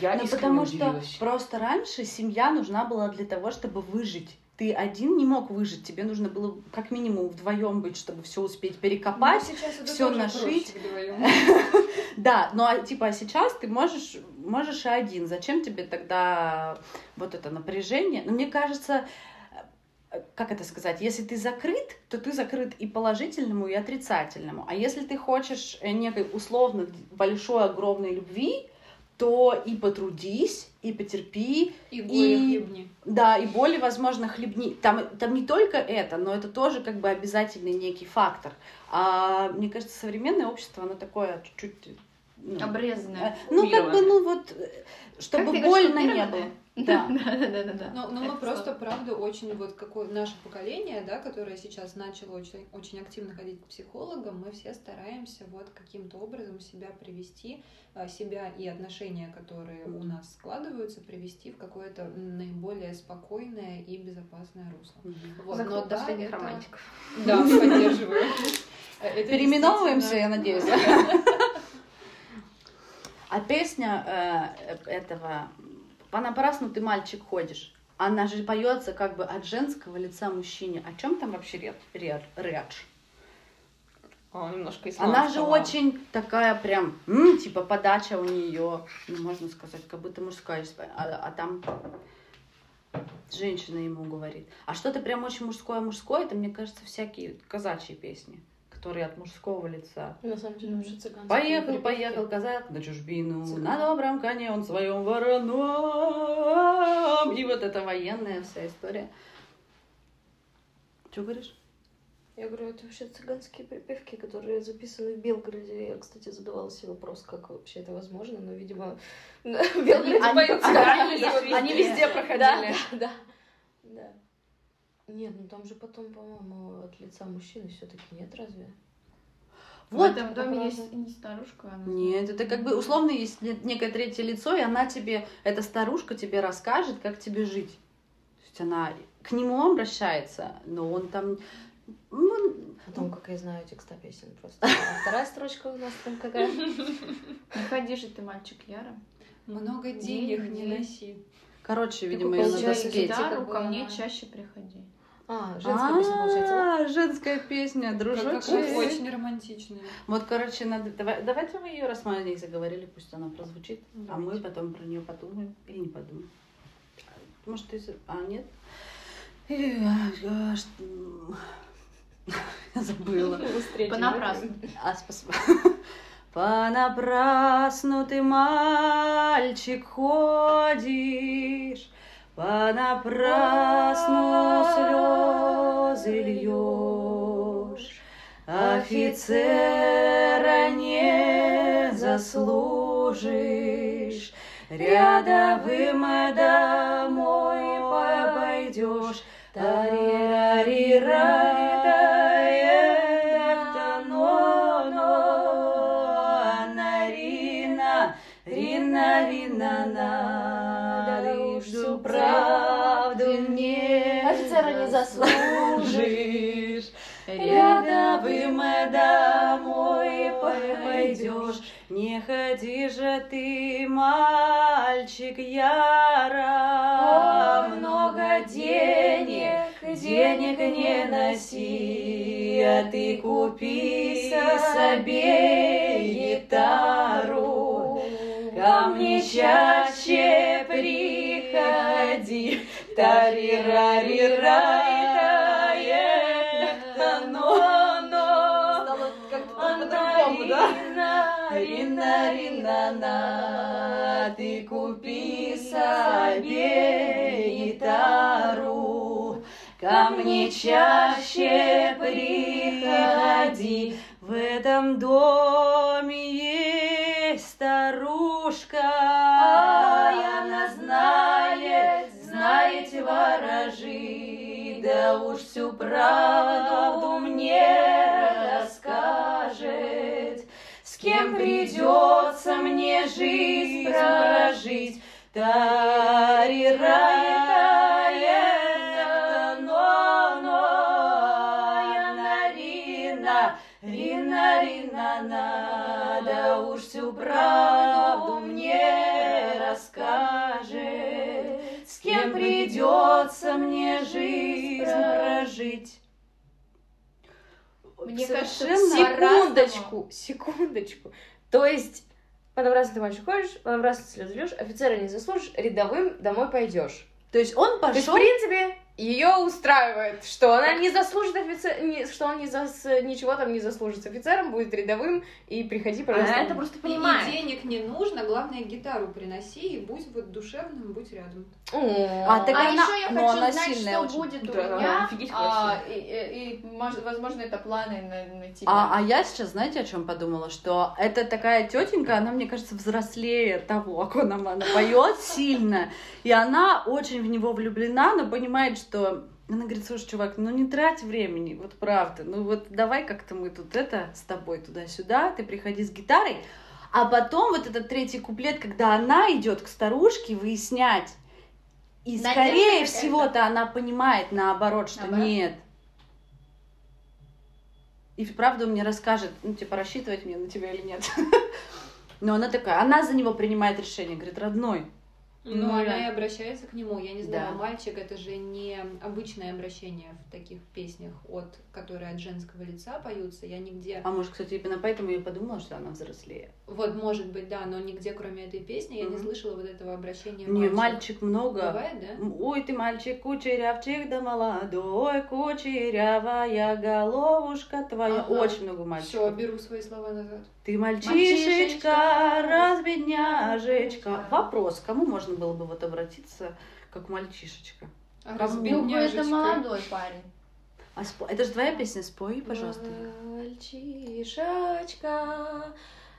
Я Ну, потому что удивилась. просто раньше семья нужна была для того, чтобы выжить. Ты один не мог выжить, тебе нужно было как минимум вдвоем быть, чтобы все успеть перекопать, Ну, тоже нашить. Да, ну а типа а сейчас ты можешь, можешь и один. Зачем тебе тогда вот это напряжение? Ну, мне кажется, как это сказать, если ты закрыт, то ты закрыт и положительному, и отрицательному. А если ты хочешь э, некой условно большой, огромной любви, то и потрудись, и потерпи, И горе И- хлебни. да, и боли, возможно, хлебни. Там, там не только это, но это тоже как бы обязательный некий фактор. А мне кажется, современное общество, оно такое чуть-чуть... ну, Обрезанная. э, Ну, как бы, ну вот, э, чтобы больно не было. Да. Да, да, да, да, да. Но, но мы просто, слово. правда, очень вот какое наше поколение, да, которое сейчас начало очень, очень активно ходить к психологам, мы все стараемся вот каким-то образом себя привести, а, себя и отношения, которые у нас складываются, привести в какое-то наиболее спокойное и безопасное русло. Вот, За но да, последних это- романтиков. Да, поддерживаю. Переименовываемся, я надеюсь. А песня э, этого «Понапрасну ты, мальчик, ходишь», она же поется как бы от женского лица мужчине. О чем там вообще ре- ре- речь? О, немножко Она же очень такая прям, м, типа подача у нее, ну можно сказать, как будто мужская, а, а там женщина ему говорит. А что-то прям очень мужское мужское, это мне кажется всякие казачьи песни, которые от мужского лица. На самом деле уже цыганские Поехал, поехал казак на чужбину, Цыган. на добром коне он своем вороном. И вот эта военная вся история. Что говоришь? Я говорю, это вообще цыганские припевки, которые записаны в Белгороде. Я, кстати, задавала себе вопрос, как вообще это возможно, но, видимо, в Белгороде поют они- цыгане. они- везде проходили. Да, да. Нет, ну там же потом, по-моему, от лица мужчины все-таки нет, разве? Вот. В этом доме есть не старушка, она... Нет, это как бы условно есть не- некое третье лицо, и она тебе, эта старушка тебе расскажет, как тебе жить. То есть она к нему обращается, но он там... ну, Потом, как я знаю текста песен просто. А вторая строчка у нас там какая? Не ходи же ты, мальчик Яра. Много денег не носи. Короче, видимо, ее на получаешь доске. гитару, Гитару как ко мне чаще приходи. А, женская песня, получается. да? А, женская песня, дружочек. Очень романтичная. Вот, короче, надо, давай, давайте вы ее, раз мы о ней заговорили, пусть она прозвучит, а мы потом про нее подумаем или не подумаем. Может, ты... А, нет? А, Я забыла. Понапрасну. А, спасибо. Понапрасну ты, мальчик, ходишь, Понапрасну слезы льешь, Офицера не заслужишь, Рядовым домой пойдешь, Рина, Заслужишь. Рядовым домой пойдешь, не ходи же ты, мальчик, яро, много денег, денег не носи, а ты купи себе гитару. Ко мне чаще приходи, тарирарира, Рина, Рина, на, ты купи себе гитару, ко мне чаще приходи, в этом доме есть старушка, и она знает, знает ворожи, да уж всю правду жизнь прожить. Тарирайта, но, но, я на Рина, Рина, Рина, надо уж всю правду мне расскажет, с кем придется мне жизнь прожить. Мне кажется, Секундочку, секундочку. То есть, понабраться ты мальчик ходишь, понабраться слезы льешь, офицера не заслужишь, рядовым домой пойдешь. То есть он То есть, в пошел... принципе, ее устраивает, что она не заслужит офицер, не- что он не зас... ничего там не заслужит с офицером, будет рядовым, и приходи, пожалуйста. Она это просто И понимает. денег не нужно, главное гитару приноси и будь вот душевным, будь рядом. А, так А она- еще я но хочу знать, сильная что очень. будет у Да, меня. офигеть а. И, и- и, возможно, это планы на, на тебя. А, а я сейчас, знаете, о чем подумала? Что это такая тетенька, она, мне кажется, взрослее того, как она, она поет сильно. И она очень в него влюблена, но понимает, что... Она говорит, слушай, чувак, ну не трать времени, вот правда. Ну вот давай как-то мы тут это с тобой туда-сюда, ты приходи с гитарой. А потом вот этот третий куплет, когда она идет к старушке выяснять, и Надежда скорее всего-то она понимает наоборот, что Наоборот? нет. И вправду мне расскажет, ну, типа, рассчитывать мне на тебя или нет. Но она такая, она за него принимает решение, говорит, родной. Но Ну, она да. и обращается к нему. Я не знаю, Да. мальчик это же не обычное обращение в таких песнях, от, которые от женского лица поются. Я нигде. А может, кстати, именно поэтому я подумала, что она взрослее. Вот, может быть, да, но нигде, кроме этой песни, я не Мгм. слышала вот этого обращения. Не, мальчик много. Бывает, да? Ой, ты мальчик кучерявчик да молодой, кучерявая головушка твоя. Ага. Очень много Все, мальчиков. беру свои слова назад. Ты мальчишечка, разбедняжечка. Вопрос, кому можно было бы вот обратиться как мальчишечка? А Кому? Ну, это молодой парень. А спо- Это же твоя песня, спой, пожалуйста. Мальчишечка,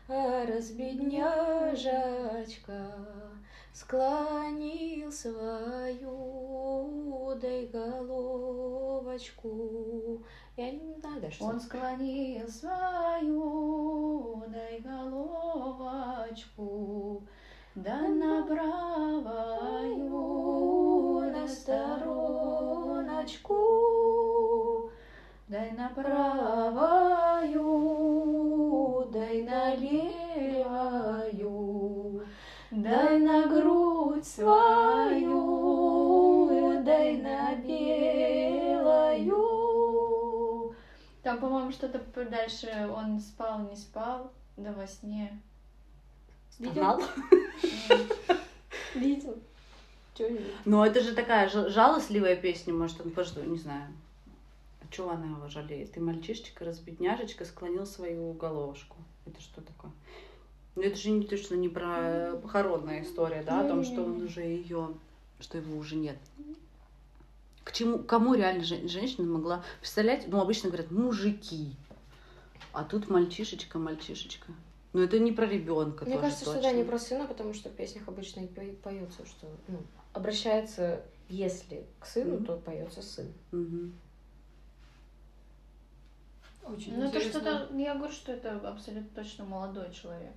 разбедняжечка, склонил свою дай головочку. Я не знаю дальше. Он склонил свою дай головочку, да на правую на стороночку, дай на правую, дай на левую, дай на грудь свою, дай на белую. Там, по-моему, что-то дальше он спал, не спал, да во сне. Видел? Что-нибудь. Но это же такая жа- жалостливая песня, может, он просто, не знаю. А чего она его жалеет? Ты мальчишечка, разбедняжечка, склонил свою головушку. Это что такое? Ну, это же не точно не про похоронная история, да, о том, что он уже ее, что его уже нет. К чему, кому реально жен- женщина могла представлять? Ну, обычно говорят, мужики. А тут мальчишечка, мальчишечка. Ну, это не про ребенка. Мне тоже кажется, что да, точно. не про сына, потому что в песнях обычно и по- поется, что ну, обращается, если к сыну, Мгм. то поется сын. Мгм. Очень Ну, это что-то, я говорю, что это абсолютно точно молодой человек.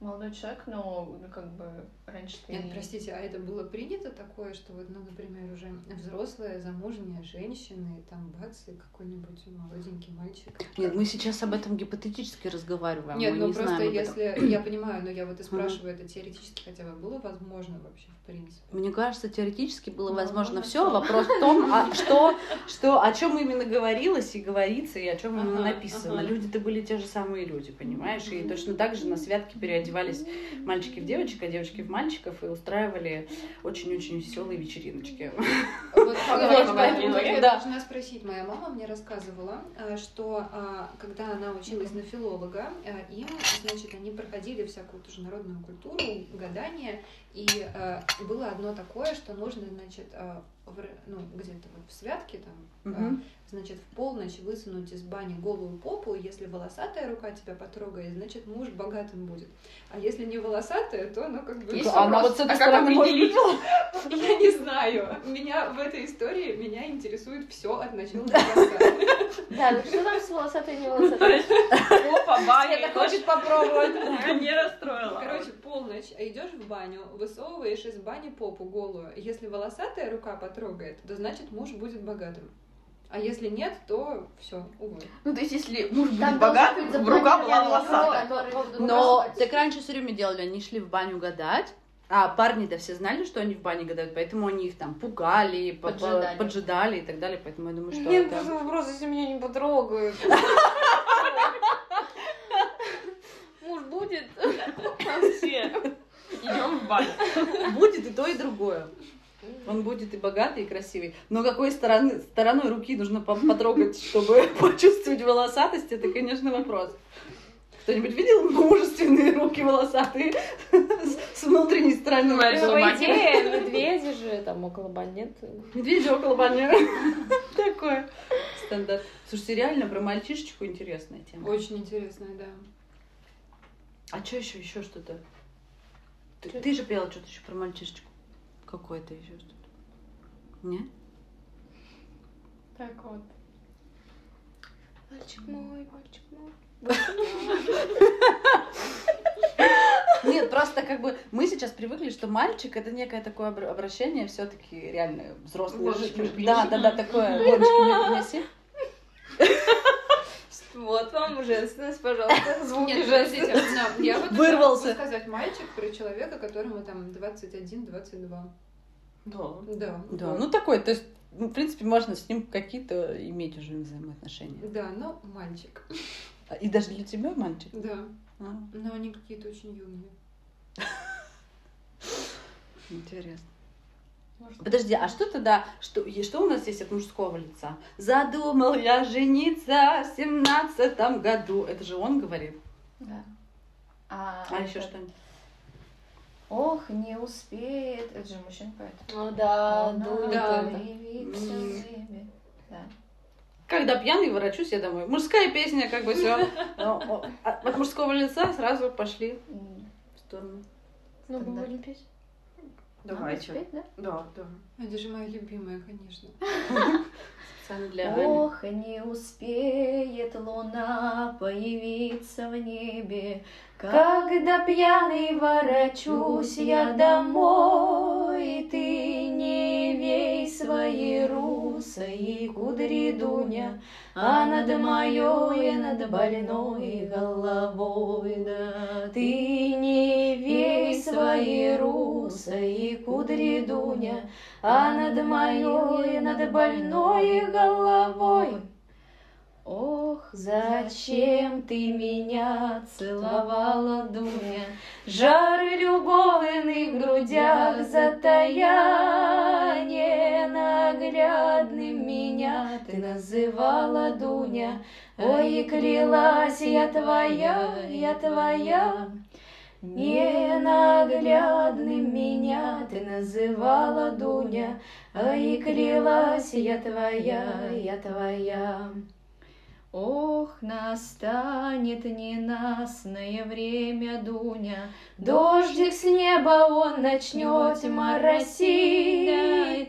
Молодой человек, но ну, как бы раньше ты Нет, не- простите, а это было принято такое, что вот, ну, например, уже взрослая, замужняя женщина, и там бац, и какой-нибудь молоденький мальчик. Нет, мы сейчас об этом гипотетически разговариваем. Нет, мы ну не просто знаем если, я понимаю, но я вот и спрашиваю, это теоретически хотя бы было возможно вообще, в принципе? Мне кажется, теоретически было Ну, возможно все. Вопрос в том, а что, что, о чем именно говорилось и говорится, и о чем именно Ага, написано. ага. Люди-то были те же самые люди, понимаешь? И точно так же на святке переодевались мальчики в девочек, а девочки в мальчиков и устраивали очень-очень веселые вечериночки. Вот, я должна спросить. Моя мама мне рассказывала, э, что а, когда она училась на филолога, э, им, значит, они проходили всякую тоже народную культуру, гадания, и э, было одно такое, что нужно, значит, в ну, где-то вот в святке там, э, Мгм. значит, в полночь высунуть из бани голую попу, если волосатая рука тебя потрогает, значит, муж богатым будет. А если не волосатая, то, ну, как бы... Есть Она вопрос, вот с этой а стороны определить? Я не знаю. Меня в этой истории меня интересует все от начала до конца. Да, ну что там с волосатой и не волосатой? Опа, баня, Света хочет попробовать. не расстроила. Короче, полночь, а идешь в баню, высовываешь из бани попу голую. Если волосатая рука потрогает, то значит муж будет богатым. А если нет, то все, увы. Ну, то есть, если муж будет Там богатым, быть рука была волосатая. Но так раньше все время делали, они шли в баню гадать, А парни-то все знали, что они в бане гадают, поэтому они их там пугали, по- по- Поджидали. поджидали и так далее. Поэтому я думаю, что Нет, это... просто вопрос, если меня не потрогают. Муж будет? Вообще. Идем в баню. Будет и то, и другое. Он будет и богатый, и красивый. Но какой стороны, стороной руки нужно по- потрогать, чтобы почувствовать волосатость, это, конечно, вопрос. Кто-нибудь видел мужественные руки волосатые с- с внутренней стороны? Ну, по идее, медведи же там около нет. Медведи около бани. Такое. Стандарт. Слушайте, реально про мальчишечку интересная тема. Очень интересно, да. А что еще, еще что-то? Ты, ты же пела что-то еще про мальчишечку. Какое-то еще что-то. Нет? Так вот. Мальчик мой, мальчик мой. Нет, просто как бы мы сейчас привыкли, что мальчик это некое такое обра- обращение все-таки реально принеси. Да, да, да, такое. Принеси. Вот вам женственность, пожалуйста. Звуки Нет, женственности. я вот Вырвался. могу сказать мальчик про человека, которому там 21-22. Да. Да. Да, ну такой, то есть, ну, в принципе, можно с ним какие-то иметь уже взаимоотношения. Да, но мальчик. И даже для тебя мальчик? Да. А, Но они какие-то очень юные. интересно. Подожди, а что тогда, что, что у нас есть от мужского лица? Задумал я жениться в семнадцатом году. Это же он говорит. Да. А, А еще это- что-нибудь? Ох, не успеет. Это же мужчина поэт. Ну да, Она да. Да. Когда пьяный, ворочусь я домой. Мужская песня, как бы все. От мужского лица сразу пошли в сторону. Ну, мы Стандарт. будем петь. Давайте. Надо спеть, да? Да, да. Это же моя любимая, конечно. Специально для. Ох, не успеет луна появиться в небе, Когда пьяный ворочусь я домой, Ты не вей свои русые кудри, Дуня, А над моей, над больной головой, да. Ты не вей свои русые кудри, Дуня, а над моей, над больной головой. Ох, зачем ты меня целовала, Дуня? Жар любовный в грудях затая, Ненаглядным меня ты называла, Дуня. Ой, и клялась я твоя, я твоя. Ненаглядным меня ты называла, Дуня, А и клялась я твоя, я твоя. Ох, настанет ненастное время, Дуня, Дождик с неба он начнет моросить,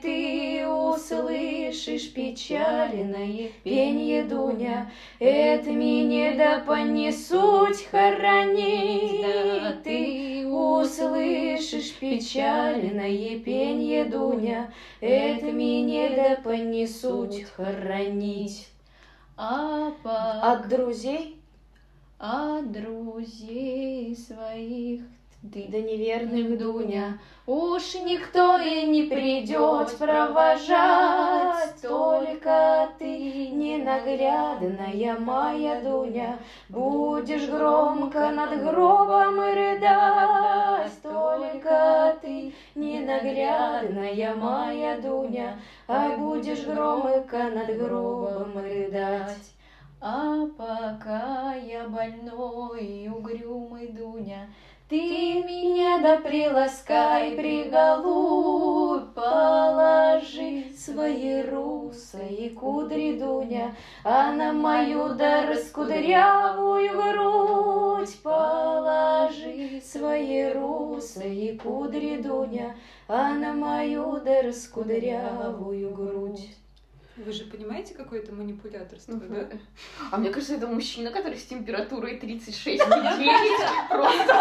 Ты услышишь печальное пенье, Дуня, Это мне да понесуть хоронить, Да, Ты услышишь печальное пенье, Дуня, Это мне да понесуть хоронить. А по- От друзей? от друзей своих ты да неверных, Дуня, Уж никто и не придет провожать, Только ты, ненаглядная моя Дуня, Будешь громко над гробом рыдать, Только ты, ненаглядная моя Дуня, Ай, будешь громко над гробом рыдать. А пока я больной и угрюмый, Дуня, Ты меня да приласкай, приголубь, Положи свои русые кудри, Дуня, А на мою да раскудрявую грудь Положи свои русые кудри, Дуня, А на мою да раскудрявую грудь. Вы же понимаете, какое это манипуляторство, да? А мне кажется, это мужчина, который с температурой 36,9 просто.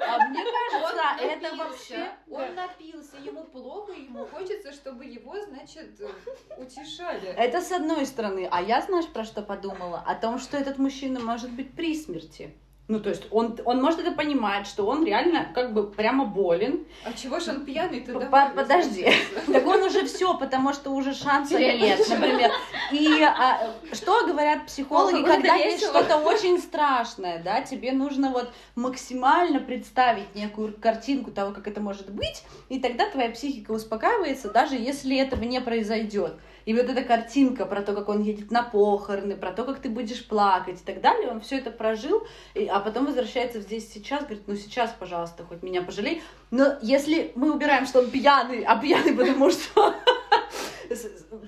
А мне кажется, это вообще... Он напился, ему плохо, ему хочется, чтобы его, значит, э, утешали. Это с одной стороны. А я, знаешь, про что подумала? О том, что этот мужчина может быть при смерти. Ну, то есть он, он может это понимать, что он реально как бы прямо болен. А чего ж он пьяный тогда? Подожди. Так он уже все, потому что уже шансов нет, например. И а, что говорят психологи, когда есть что-то очень страшное, да, тебе нужно вот максимально представить некую картинку того, как это может быть, и тогда твоя психика успокаивается, даже если этого не произойдет. И вот эта картинка про то, как он едет на похороны, про то, как ты будешь плакать и так далее, он все это прожил, и- а потом возвращается здесь сейчас, говорит, ну сейчас, пожалуйста, хоть меня пожалей. Но если мы убираем, что он пьяный, а пьяный потому что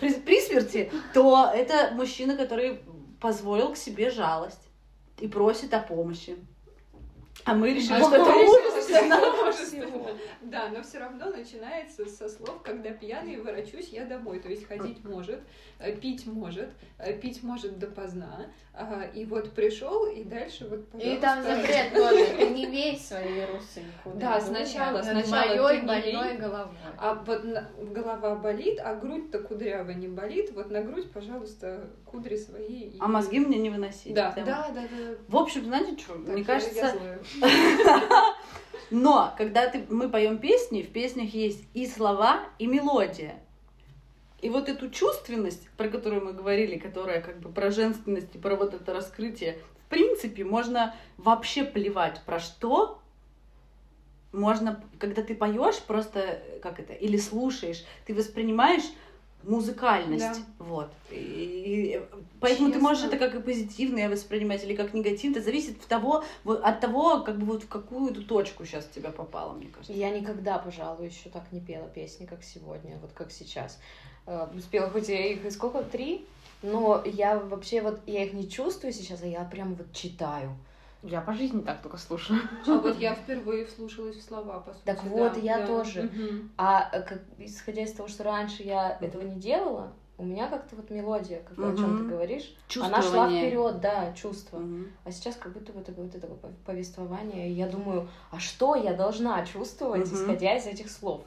при, при смерти, то это мужчина, который позволил к себе жалость и просит о помощи. А мы решили, А что это мы ужас. Да, но все равно начинается со слов, когда пьяный ворочусь я домой. То есть ходить может, э, пить может, э, пить может допоздна. Ага, И вот пришел, и дальше вот, И там запрет тоже. Не вей свои русы. Да, сначала- сначала моей ты больной головой. А вот голова болит, а грудь-то кудрявая не болит. Вот на грудь, пожалуйста, кудри свои. А мозги мне не выносить. Да, да, да. В общем, знаете что, мне кажется. но когда ты, мы поем песни, в песнях есть и слова, и мелодия. И вот эту чувственность, про которую мы говорили, которая как бы про женственность и про вот это раскрытие, в принципе, можно вообще плевать про что. Можно, когда ты поешь, просто э, как это, или слушаешь, ты воспринимаешь музыкальность. Да. Вот. И, поэтому ты Честно. можешь это как и позитивное воспринимать, или как негативное. Это зависит от того, вот, от того, как бы вот в какую эту точку сейчас тебя попало, мне кажется. Я никогда, пожалуй, еще так не пела песни, как сегодня, вот как сейчас. Э, Спела хоть я их и сколько, три, но я вообще вот, я их не чувствую сейчас, а я прям вот читаю. Я по жизни так только слушаю. А вот я впервые вслушалась в слова, по сути. Так да, вот, я да. тоже. Мгм. А как, исходя из того, что раньше я этого не делала, у меня как-то вот мелодия, как о чем ты говоришь, она шла вперед, да, чувство. Мгм. А сейчас как будто бы такое, такое повествование, и я думаю, а что я должна чувствовать, Мгм. исходя из этих слов?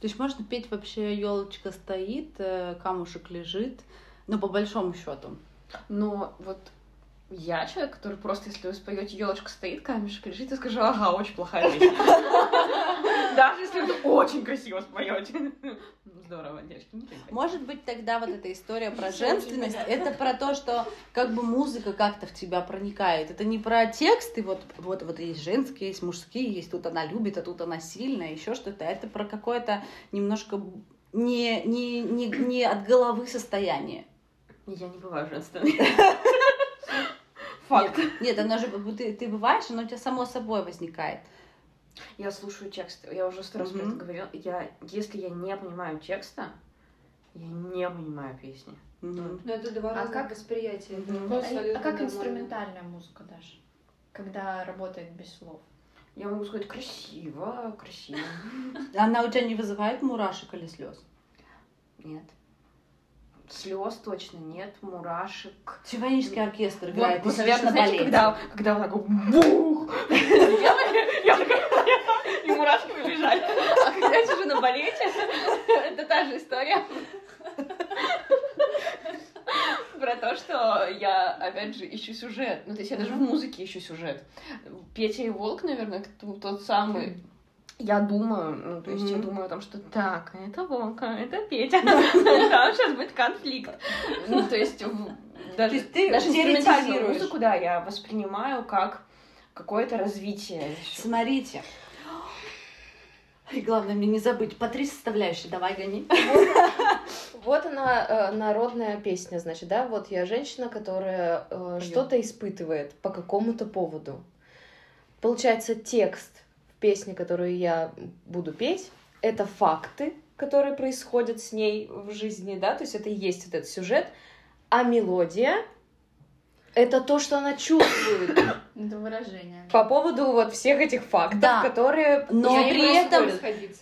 То есть можно петь вообще елочка стоит, э, камушек лежит, но по большому счету. Но вот я человек, который просто, если вы споете елочка стоит, камешек лежит, я скажу, ага, очень плохая вещь. Даже если вы очень красиво споете. Здорово, девочки. Может быть, тогда вот эта история про женственность, это про то, что как бы музыка как-то в тебя проникает. Это не про тексты, вот, вот, вот есть женские, есть мужские, есть тут она любит, а тут она сильная, еще что-то. Это про какое-то немножко не, не, не, не от головы состояние. Я не бываю женственной. Факт. Нет, нет, оно же, ты, ты бываешь, оно у тебя само собой возникает. Я слушаю текст, я уже сто раз про это говорила. Я, если я не понимаю текста, я не понимаю песни. Мгм. Ну, это два А разных как- восприятия. это Мгм. А, а как нормально. инструментальная музыка даже? Когда работает без слов. Я могу сказать красиво, красиво. Она у тебя не вызывает мурашек или слез? Нет. Слез точно нет, мурашек. Симфонический оркестр играет, Вот, ты вот, наверное, знаете, когда, когда вот так вот бух, и мурашки побежали. А когда я сижу на балете, это та же история. Про то, что я, опять же, ищу сюжет. Ну, то есть я даже в музыке ищу сюжет. Петя и Волк, наверное, тот самый. Я думаю, ну, то есть я Мгм. думаю о том, что так, это Волка, это Петя. Там сейчас будет конфликт. Ну, то есть даже ты даже инструментальную музыку, да, я воспринимаю как какое-то развитие. Смотрите. И главное мне не забыть. По три составляющие. Давай, гони. Вот она, э, народная песня, значит, да, вот я женщина, которая э, что-то испытывает по какому-то поводу. Получается, текст в песне, которую я буду петь, это факты, которые происходят с ней в жизни, да, то есть это и есть этот сюжет, а мелодия это то, что она чувствует Это выражение. по поводу вот всех этих фактов, Да. которые Но я при этом-.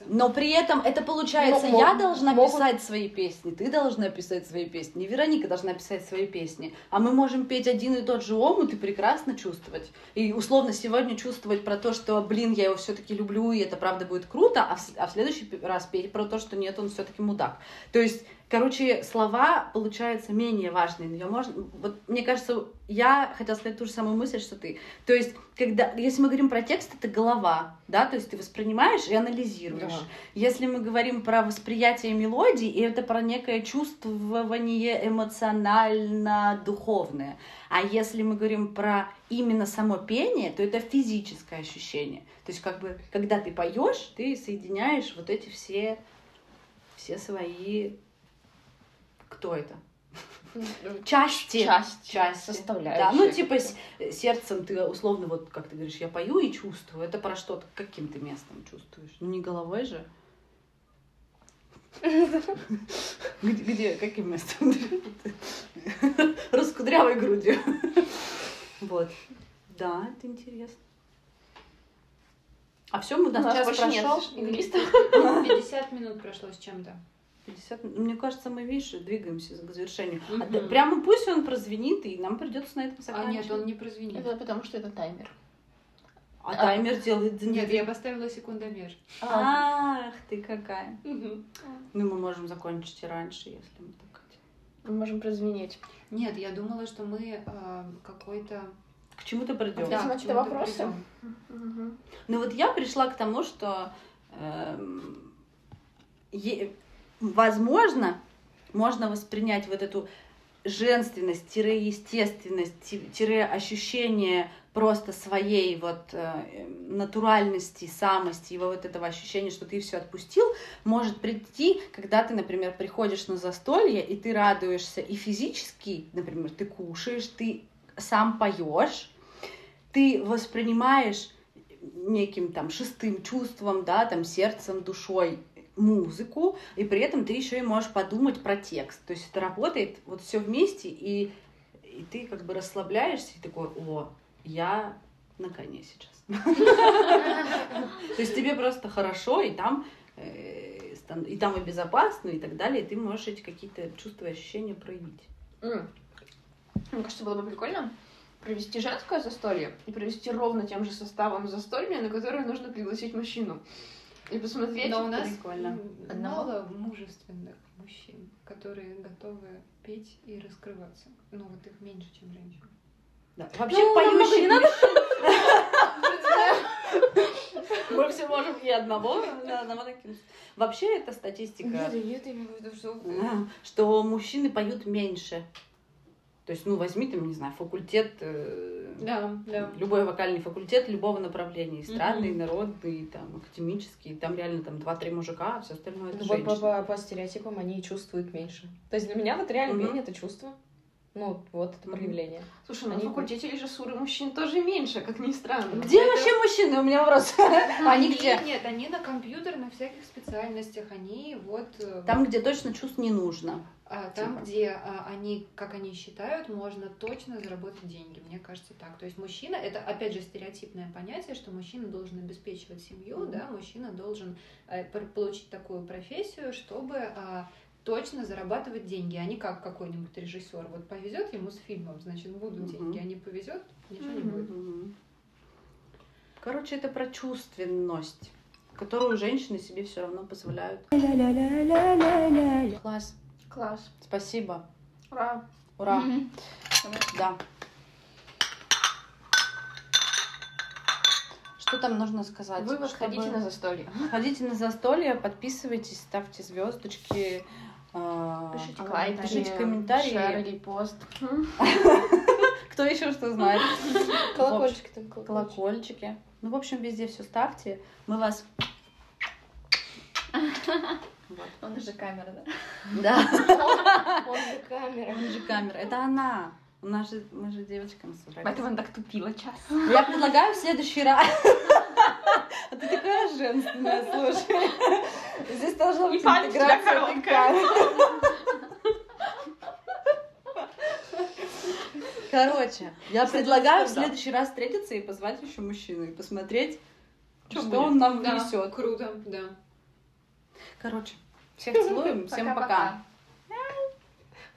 Но при этом это получается, Мо- я мо- должна могут- писать свои песни, ты должна писать свои песни, Вероника должна писать свои песни. А мы можем петь один и тот же омут и прекрасно чувствовать. И условно сегодня чувствовать про то, что, блин, я его все-таки люблю, и это правда будет круто, а в, с- а в следующий раз петь про то, что нет, он все-таки мудак. То есть Короче, слова получаются менее важные. Но я можно, вот мне кажется, я хотела сказать ту же самую мысль, что ты. То есть, когда, если мы говорим про текст, это голова, да, то есть ты воспринимаешь и анализируешь. Да. Если мы говорим про восприятие мелодий, и это про некое чувствование эмоционально-духовное. А если мы говорим про именно само пение, то это физическое ощущение. То есть, как бы, когда ты поешь, ты соединяешь вот эти все, все свои кто это? Части. Части, Части. составляющие Да, ну типа сердцем ты условно вот как ты говоришь, я пою и чувствую. Это про что-то, каким ты местом чувствуешь? Ну не головой же. Где, где- каким местом? Раскудрявой грудью. Вот. Да, это интересно. А все, мы У нас нас час прошел. юристов. 50 минут прошло с чем-то. 50, мне кажется, мы, видишь, двигаемся к завершению. А Мгм. да- прямо пусть он прозвенит, и нам придется на этом А заканчивать. нет, он не прозвенит. Это потому что это таймер. А таймер делает Нет, неделю. я поставила секундомер. Ах ты какая. Ну, мы можем закончить и раньше, если мы так хотим. Мы можем прозвенеть. Нет, я думала, что мы э, какой-то... К чему-то придем. Да. к это чему-то вопросы? Ну вот я пришла к тому, что е- возможно, можно воспринять вот эту женственность, естественность, ощущение просто своей вот э, натуральности, самости, и вот этого ощущения, что ты все отпустил, может прийти, когда ты, например, приходишь на застолье, и ты радуешься и физически, например, ты кушаешь, ты сам поешь, ты воспринимаешь неким там шестым чувством, да, там сердцем, душой музыку, и при этом ты еще и можешь подумать про текст. То есть это работает вот все вместе, и, и ты как бы расслабляешься и такой, о, я на коне сейчас. То есть тебе просто хорошо, и там э, и там и безопасно, и так далее, и ты можешь эти какие-то чувства и ощущения проявить. Мне кажется, было бы прикольно провести женское застолье и провести ровно тем же составом застолья, на которое нужно пригласить мужчину. И посмотреть. Но у нас прикольно. Одного? мало мужественных мужчин, которые готовы петь и раскрываться. Ну, вот их меньше, чем женщин. Да. Вообще Ну, поющих не надо. Мы все можем и одного, на одного накинуть. Вообще это статистика, Нет, нет, я имею в виду, что... а, что мужчины поют меньше. То есть, ну, возьми там, не знаю, факультет, э, Да, да. любой вокальный факультет любого направления, эстрадный, Мгм. народный, там, академический, там реально там два-три мужика, а все остальное это Ну, по, по- женщины. по- по стереотипам они чувствуют меньше. То есть для меня вот реально пение это чувство. Ну, вот это проявление. Слушай, на Они- факультете режиссуры мужчин тоже меньше, как ни странно. Где Это- вообще мужчины? У меня вопрос. Они где? Нет, они на компьютерных всяких специальностях, они вот... э, Там, где точно чувств не нужно. А, там, Типа. где а, они, как они считают, можно точно заработать деньги. Мне кажется так. То есть мужчина, это опять же стереотипное понятие, что мужчина должен обеспечивать семью, да, мужчина должен э, получить такую профессию, чтобы а, точно зарабатывать деньги, а не как какой-нибудь режиссер. Вот повезет ему с фильмом, значит, будут Мгм. деньги, а не повезет, ничего не Мгм. будет. Короче, это про чувственность, которую женщины себе все равно позволяют. Класс. Класс. Спасибо. Ура. Ура. Да. Что там нужно сказать? Вывод, Чтобы- ходите на застолье. Ходите на застолье, подписывайтесь, ставьте звездочки. Э, Пишите лайки, комментарии. пишите комментарии. Шер, репост. Кто еще что знает? Колокольчики там, колокольчики. Колокольчики. Ну, в общем, везде все ставьте. Мы вас... Вот. Он же камера, да? Да. Он же камера. Он же камера. Это она. У нас же, мы же девочками собрались. Поэтому она так тупила час. Я предлагаю в следующий раз. А ты такая женственная, слушай. Здесь должна быть интеграция. Короче, я предлагаю в следующий раз встретиться и позвать еще мужчину и посмотреть, что будет? он нам Да, несет. круто, да. Короче, всех целуем, всем пока.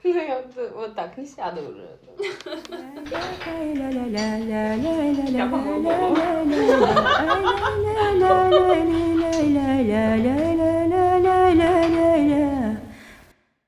Ну, я вот, вот так не сяду уже. Я помогу. öyle